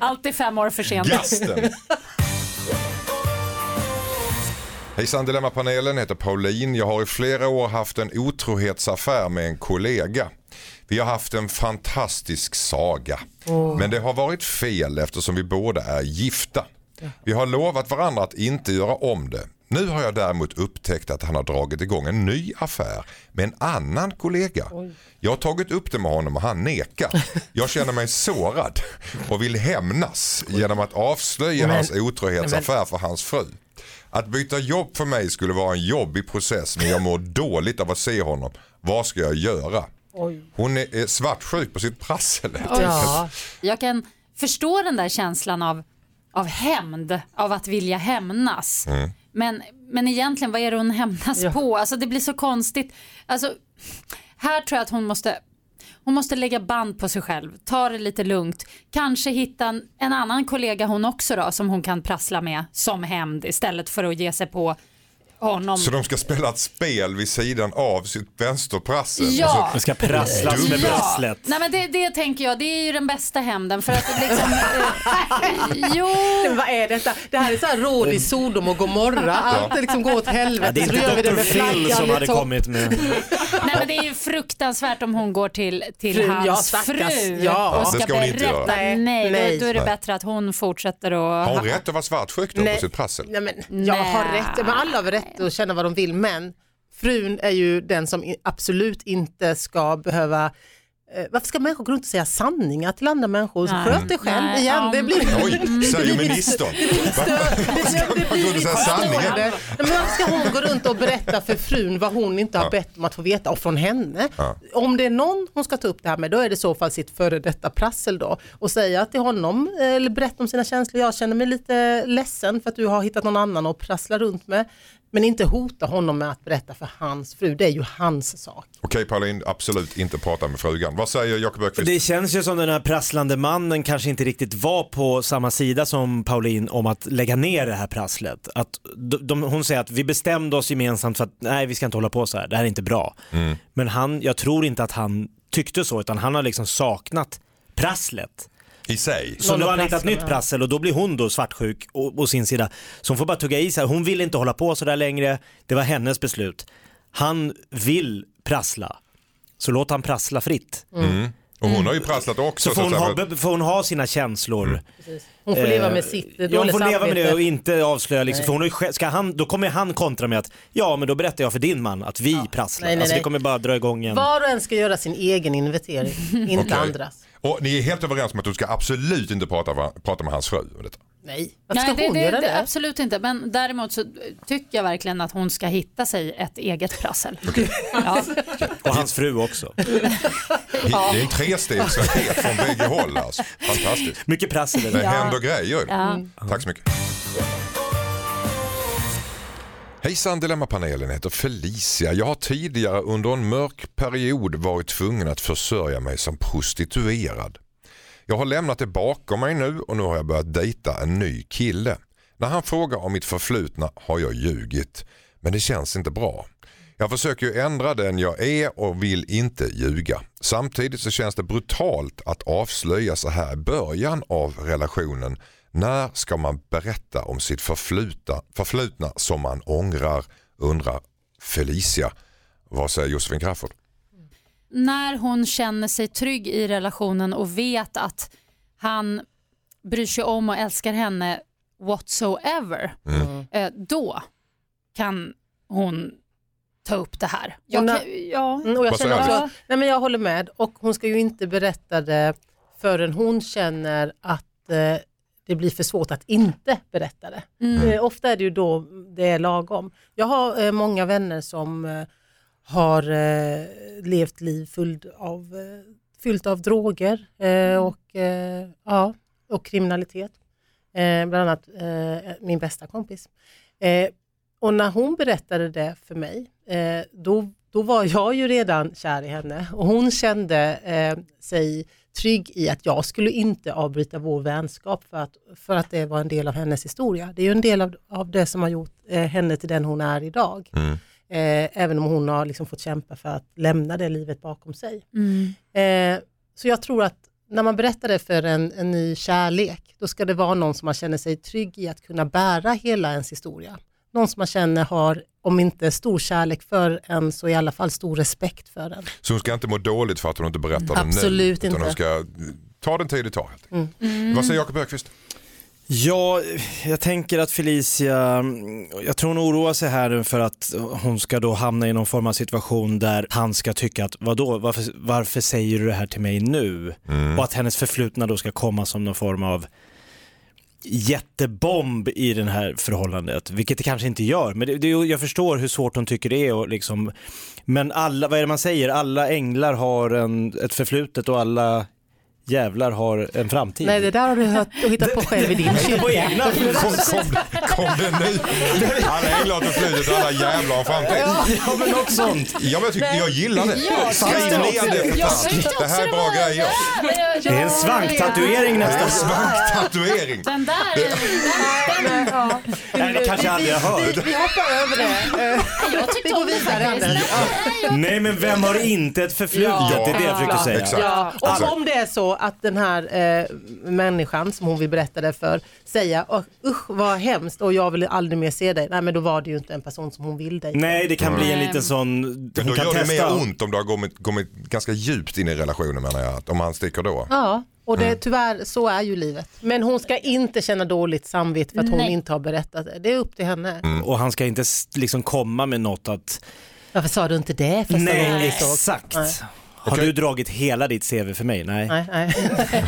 Alltid fem år för sent. Gasten. Hejsan Dilemmapanelen heter Pauline. Jag har i flera år haft en otrohetsaffär med en kollega. Vi har haft en fantastisk saga. Men det har varit fel eftersom vi båda är gifta. Vi har lovat varandra att inte göra om det. Nu har jag däremot upptäckt att han har dragit igång en ny affär med en annan kollega. Jag har tagit upp det med honom och han nekar. Jag känner mig sårad och vill hämnas genom att avslöja Men- hans otrohetsaffär för hans fru. Att byta jobb för mig skulle vara en jobbig process men jag mår dåligt av att se honom. Vad ska jag göra? Hon är, är svartsjuk på sitt prassel. Ja. Jag kan förstå den där känslan av, av hämnd, av att vilja hämnas. Mm. Men, men egentligen, vad är det hon hämnas Ja. på? Alltså det blir så konstigt. Alltså, här tror jag att hon måste, hon måste lägga band på sig själv, ta det lite lugnt, kanske hitta en, en annan kollega hon också då som hon kan prassla med som hämnd istället för att ge sig på honom. Så de ska spela ett spel vid sidan av sitt vänsterprassel. Ja. Och Det ska prasslas med Ja. prasslet. Nej men det, det tänker jag, det är ju den bästa hämnden för att liksom, eh, jo. Men vad är detta? Det här är så här råd i Sodom och Gomorra. Allt liksom går åt Ja, helvete. det är inte det Dr. med Phil som hade topp. kommit med. Nej men det är ju fruktansvärt om hon går till, till Frun, ja, hans stackars, fru ja. och ska, ska berätta. göra. Nej, Nej, Då, nej. då är det Nej. bättre att hon fortsätter att... Har hon rätt att vara svartsjuk då på Nej. sitt prassel? Nej, men jag har rätt, men alla har väl rätt att känna vad de vill men frun är ju den som absolut inte ska behöva eh, varför ska människor gå runt och säga sanningar till andra människor? Nej. Sköt dig själv Nej, igen. Det blir... Oj, säger ministern. Varför ska hon gå runt och berätta för frun vad hon inte har bett om att få veta och från henne? Ja. Om det är någon hon ska ta upp det här med då är det i så fall sitt före detta prassel då och säga till honom eh, eller berätta om sina känslor. Jag känner mig lite ledsen för att du har hittat någon annan att prassla runt med. Men inte hota honom med att berätta för hans fru, det är ju hans sak. Okej Pauline, absolut inte prata med frugan. Vad säger Jakob Öqvist? Det känns ju som den här prasslande mannen kanske inte riktigt var på samma sida som Pauline om att lägga ner det här prasslet. Att de, de, hon säger att vi bestämde oss gemensamt för att nej vi ska inte hålla på så här, det här är inte bra. Men han, jag tror inte att han tyckte så utan han har liksom saknat prasslet. I sig? Så nu har han hittat nytt prassel och då blir hon då svartsjuk å, å sin sida. Så hon får bara tugga i sig, hon vill inte hålla på så där längre, det var hennes beslut. Han vill prassla, så låt han prassla fritt. Mm. Och hon har ju prasslat också. Så får hon, att säga, ha, får hon ha sina känslor. Hon får leva Eh, med sitt Ja, hon får leva med det och inte avslöja liksom, för hon har ska han, då kommer han kontra med att ja men då berättar jag för din man att vi prasslar. Nej, nej, alltså nej. det kommer bara dra igång en... Var och en ska göra sin egen inventering, inte Okej. andras. Och ni är helt överens om att du ska absolut inte prata, prata med hans fru om detta? Nej, varför ska Nej, det, hon det, göra det, det? absolut inte. Men däremot så tycker jag verkligen att hon ska hitta sig ett eget prassel. Ja. Och hans fru också. Det är en trestegsraket från bägge håll alltså. Fantastiskt. Mycket prassel Det händer grejer. Ja. Tack så mycket. Hejsan Dilemmapanelen heter Felicia. Jag har tidigare under en mörk period varit tvungen att försörja mig som prostituerad. Jag har lämnat det bakom mig nu och nu har jag börjat dejta en ny kille. När han frågar om mitt förflutna har jag ljugit. Men det känns inte bra. Jag försöker ju ändra den jag är och vill inte ljuga. Samtidigt så känns det brutalt att avslöja så här i början av relationen. När ska man berätta om sitt förflutna, förflutna som man ångrar, undrar Felicia. Vad säger Josefin Crafoord? När hon känner sig trygg i relationen och vet att han bryr sig om och älskar henne whatsoever. eh, Då kan hon ta upp det här. Jag, Och när- kan, ja. Mm, och jag Vad känner säger också, nej men jag håller med och hon ska ju inte berätta det förrän hon känner att eh, det blir för svårt att inte berätta det. Eh, ofta är det ju då det är lagom. Jag har eh, många vänner som eh, har eh, levt liv fullt av, eh, fyllt av droger eh, och, eh, ja, och kriminalitet. Bland annat min bästa kompis. Och när hon berättade det för mig, då, då var jag ju redan kär i henne och hon kände sig trygg i att jag skulle inte avbryta vår vänskap för att, för att det var en del av hennes historia. Det är ju en del av, av det som har gjort eh, henne till den hon är idag. Eh, även om hon har liksom fått kämpa för att lämna det livet bakom sig. Eh, så jag tror att när man berättar det för en, en ny kärlek, då ska det vara någon som man känner sig trygg i att kunna bära hela ens historia. Någon som man känner har, om inte stor kärlek för en, så i alla fall stor respekt för den. Så hon ska inte må dåligt för att hon inte berättar det nu. Absolut inte. hon ska ta den tid det tar. helt enkelt. Vad säger Jakob Öqvist? Ja, jag tänker att Felicia, jag tror hon oroar sig här för att hon ska då hamna i någon form av situation där han ska tycka att vadå, varför, varför säger du det här till mig nu? Mm. Och att hennes förflutna då ska komma som någon form av jättebomb i det här förhållandet, vilket det kanske inte gör. Men det, det, jag förstår hur svårt hon tycker det är. Och liksom, men alla, vad är det man säger, alla änglar har en, ett förflutet och alla jävlar har en framtid. Nej, det där har du hört och hittat på själv i din kyrka. På egna. Kom, kom, kom det nu? Alla änglar har förflutet och alla jävlar har framtid. Ja men något sånt. Ja men jag, tycker, jag gillar det. Ja, Skriv ner det för fan. Det här är bra grejer. Det är en svanktatuering är en nästan. svanktatuering. Den där, den, Ja. Nej, det kanske jag aldrig har hört. Vi, hoppar över det. Jag tyckte Vi går vidare. Nej men vem har inte ett förflutet? Ja. Det är det jag försöker säga. Och om det är så att den här eh, människan som hon vill berätta det för säger "Åh, usch vad hemskt och jag vill aldrig mer se dig. Nej men då var det ju inte en person som hon vill dig. Nej det kan bli en liten sån, hon då kan gör det mer testa. ont om du har kommit, kommit ganska djupt in i relationen menar jag. att Om han sticker då. Ja, och det, Mm. tyvärr så är ju livet. Men hon ska inte känna dåligt samvete för att hon Nej. inte har berättat det. Det är upp till henne. Mm. Och han ska inte s- liksom komma med något att, Varför sa du inte det första gången nej såg? exakt. Nej. Har du dragit hela ditt CV för mig? Nej. Nej, nej.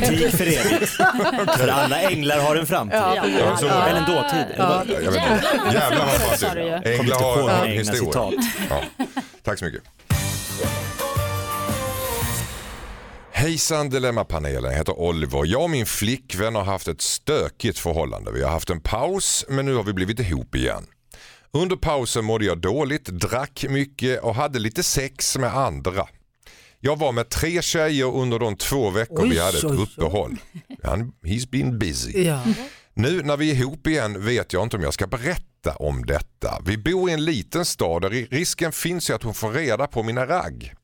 Tid för evigt. För alla änglar har en framtid. Ja, Ja, så. Eller en dåtid. Eller Jag vet inte. Jävlar vad framtid. Änglar har en egna historia. citat. Ja. Tack så mycket. Hejsan Dilemmapanelen, jag heter Oliver. Jag och min flickvän har haft ett stökigt förhållande. Vi har haft en paus men nu har vi blivit ihop igen. Under pausen mådde jag dåligt, drack mycket och hade lite sex med andra. Jag var med tre tjejer under de två veckor vi Oj, hade ett oj. uppehåll. Han, he's been busy. Ja. Nu när vi är ihop igen vet jag inte om jag ska berätta om detta. Vi bor i en liten stad där risken finns ju att hon får reda på mina ragg.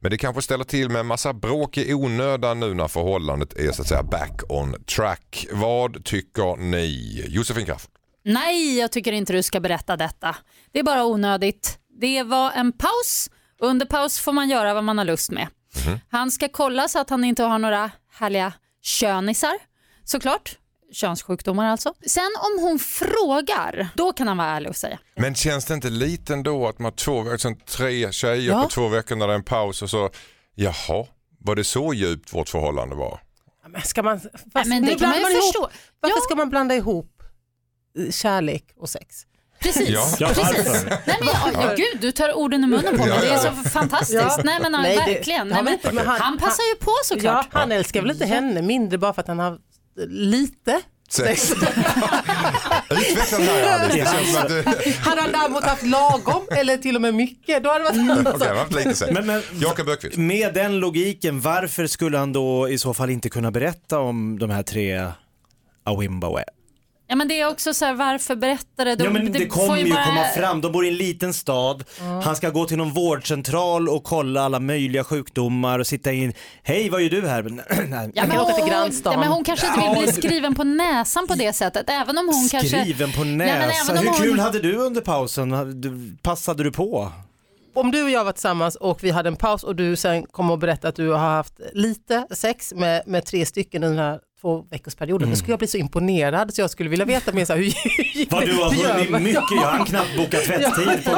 Men det kanske ställer till med en massa bråk i onödan nu när förhållandet är så att säga back on track. Vad tycker ni? Josefin Kraft. Nej, jag tycker inte du ska berätta detta. Det är bara onödigt. Det var en paus. Under paus får man göra vad man har lust med. Han ska kolla så att han inte har några härliga könisar, såklart. Könssjukdomar alltså. Sen om hon frågar, då kan han vara ärlig och säga. Men känns det inte lite ändå att man har två, alltså tre tjejer Ja. på två veckor när det är en paus och så, jaha, var det så djupt vårt förhållande var? Men ska man, fast Nej, men nu det kan man ju ihop- förstå. Varför Ja. ska man blanda ihop eh, kärlek och sex? Precis. Ja. Ja, Precis. Nej, men, ja, ja, gud, du tar orden i munnen på mig. Det är så fantastiskt. Ja. Nej, men, Nej, det- verkligen. Nej, men men han- han, passar ju på såklart. Ja, han älskar väl inte henne mindre bara för att han har lite Sex. sex. Utveckla det här Alice. Hade han däremot haft lagom eller till och med mycket, då hade det varit Okej, det har varit lite sex. Men, men, Jakob Öqvist. med den logiken, varför skulle han då i så fall inte kunna berätta om de här tre Awimbawe? Ja, men det är också så här, varför berättar det? De- Ja men det, får kommer ju bara- komma fram, de bor i en liten stad, han ska gå till någon vårdcentral och kolla alla möjliga sjukdomar och sitta in, hej vad gör du här? Men, nej. Ja, kan men åka till hon- grannstan. Ja, men hon kanske inte vill bli skriven på näsan på det sättet. Även om hon kanske... Skriven på Nej, näsan, om hur hon- kul hade du under pausen? Passade du på? Om du och jag var tillsammans och vi hade en paus och du sen kommer och berättar att du har haft lite sex med, med tre stycken under den här två veckors perioden, då skulle jag bli så imponerad så jag skulle vilja veta mer så här, hur, Vad du har hur hunnit mycket, jag hann knappt boka tvättid på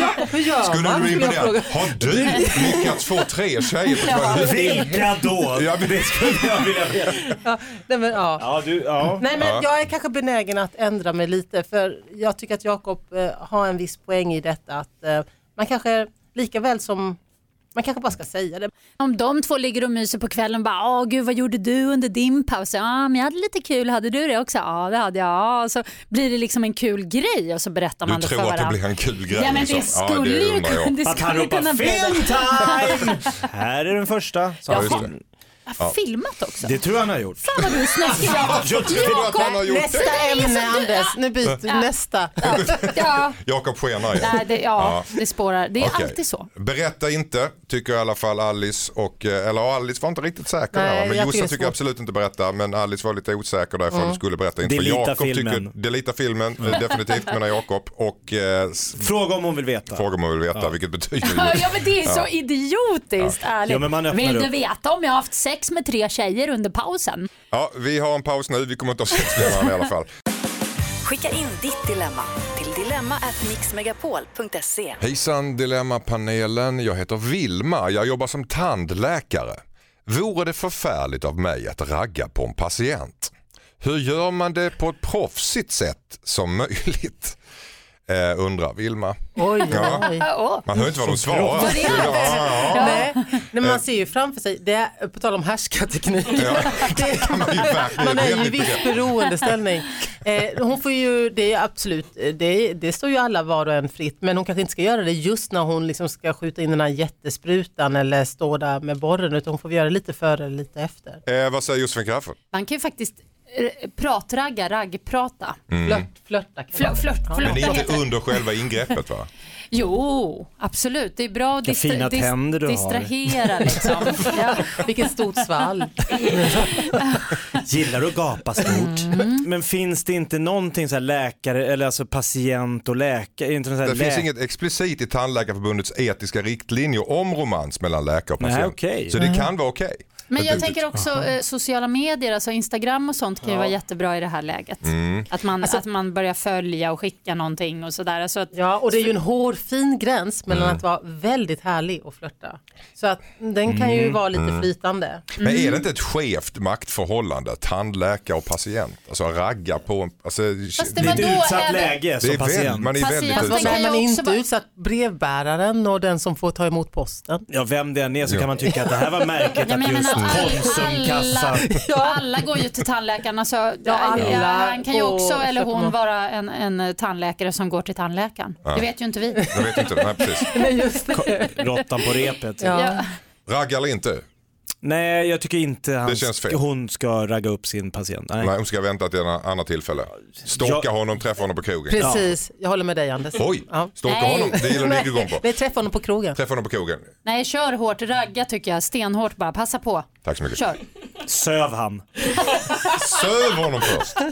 Ja, hur gör Skulle man? du bli imponerad? Har du lyckats få tre tjejer på två Vilka då? Ja, men- Det skulle jag vilja veta. Ja, nej, men, ja. Ja, du, ja. Nej men Ja. jag är kanske benägen att ändra mig lite för jag tycker att Jakob eh, har en viss poäng i detta att eh, man kanske lika väl som man kanske bara ska säga det. Om de två ligger och myser på kvällen och bara åh gud vad gjorde du under din paus? Ja men jag hade lite kul, hade du det också? Ja det hade jag. Ja, så blir det liksom en kul grej och så berättar man Du det för tror att det varandra. blir en kul grej? Ja men det liksom. skulle ja, det ju kunna, det Att han skulle ropar kunna bli film det. time! Här är den första. sa Ja, har filmat också. Det tror jag han har gjort. Fan vad du är snuskig Jakob. Jag tror att han har gjort Nästa det. ämne Anders, nu byter vi nästa. Ja, Jakob skenar igen. nej, det, ja, det spårar. Det är Okej. alltid så. Berätta inte, tycker i alla fall Alice. Och, eh, eller Alice var inte riktigt säker Nej, där, Men tycker Jossan tycker svårt. absolut inte berätta. Men Alice var lite osäker därför Mm. du skulle berätta. Inte Delita Jakob filmen. tycker, delita filmen, eh, definitivt menar Jakob. Och eh, Fråga om hon vill veta. fråga om hon vill veta, vilket betyder. Ja men det är så idiotiskt ärligt. Ja, men man öppnar Vill du veta om jag har haft sex sex med tre tjejer under pausen. Ja, vi har en paus nu. Vi kommer inte ha sex med varandra i alla fall. Skicka in ditt dilemma till dilemma@mixmegapol.se. Hejsan Dilemmapanelen. Jag heter Vilma. Jag jobbar som tandläkare. Vore det förfärligt av mig att ragga på en patient? Hur gör man det på ett proffsigt sätt som möjligt? Eh, undrar Vilma. Oj, Ja. oj. Man hör inte vad de svarar. Vad är det? Ja, ja, Nej, nej, men man ser ju framför sig, det är, på tal om härskarteknik, det, kan man ju man är ju i viss beroendeställning. Eh, hon får ju, det är absolut, det, det står ju alla var och en fritt, men hon kanske inte ska göra det just när hon liksom ska skjuta in den här jättesprutan eller stå där med borren, utan hon får göra det lite före eller lite efter. Eh, vad säger Josefin Crafoord? Man kan ju faktiskt eh, pratragga, raggprata. Flört, flörta Flört, flört, flört. Men heter inte det. under själva ingreppet va? Jo, absolut. Det är bra att distra- dis- distrahera. Liksom. Ja. Vilket stort svall. Gillar du att gapa stort? Mm. Men finns det inte någonting så här läkare, eller alltså patient och läkare? Inte någon så här Det finns inget explicit i Tandläkarförbundets etiska riktlinjer om romans mellan läkare och Nej, patient. okej. Så det kan vara okej. Men jag tänker också eh, sociala medier, alltså Instagram och sånt kan ju vara jättebra i det här läget. Mm. Att, man, att man börjar följa och skicka någonting och sådär. Alltså att, Ja, och det är ju en hårfin gräns mellan Mm. att vara väldigt härlig och flörta. Så att den kan ju vara lite flytande. Men är Mm. det inte ett skevt maktförhållande, tandläkare och patient? Alltså ragga på en... Alltså, Fast det Det är var ett då utsatt även- läge som är patient. väldigt, man är Patient- väldigt Fast utsatt. kan Men ju man är också inte vara- utsatt brevbäraren och den som får ta emot posten. Ja, vem det än är så Ja. kan man tycka att det här var märkligt men att jag just menar, alla- Konsumkassan Alla går ju till tandläkaren. Alltså, ja, alla han kan ju också, och eller hon, vara en, en tandläkare som går till tandläkaren. Det vet ju inte vi. Vet inte, nej precis. Råttan på repet. Ja. Ja. Ragga eller inte? Nej, jag tycker inte han, Det känns fel. hon ska ragga upp sin patient. Nej. Nej, hon ska vänta till en annan tillfälle. Stalka Jag- honom, träffa honom på krogen. Precis, jag håller med dig Anders. Oj, Ja. stalka Nej. honom, det gillar du igång på. Nej, träffa honom på krogen. Träffa honom på krogen. Nej, kör hårt. Ragga tycker jag. Stenhårt bara. Passa på. Tack så mycket. Kör. Söv han. Söv honom först.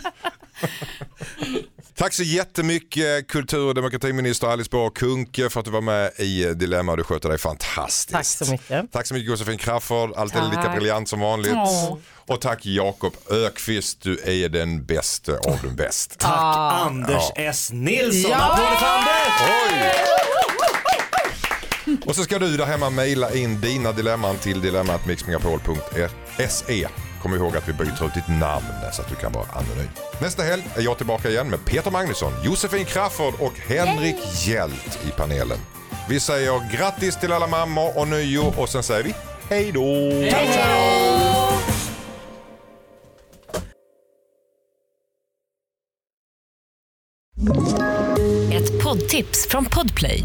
Tack så jättemycket kultur och demokratiminister Alice Bah Kuhnke för att du var med i Dilemma och du sköter dig fantastiskt. Tack så mycket. Tack så mycket Josefin Crafoord, alltid Tack. lika briljant som vanligt. Åh. Och tack Jakob Ökvist, du är den bästa av de bäst. Tack Anders S Nilsson. Ja! Applåder för Anders! Oj! Och så ska du där hemma mejla in dina dilemman till dilemmatmixmegapol.se. Kom ihåg att vi byter ut ditt namn så att du kan vara anonym. Nästa helg är jag tillbaka igen med Peter Magnusson, Josefin Crafoord och Henrik Hjält i panelen. Vi säger grattis till alla mammor och nyår och sen säger vi hej då! Ett poddtips från Podplay.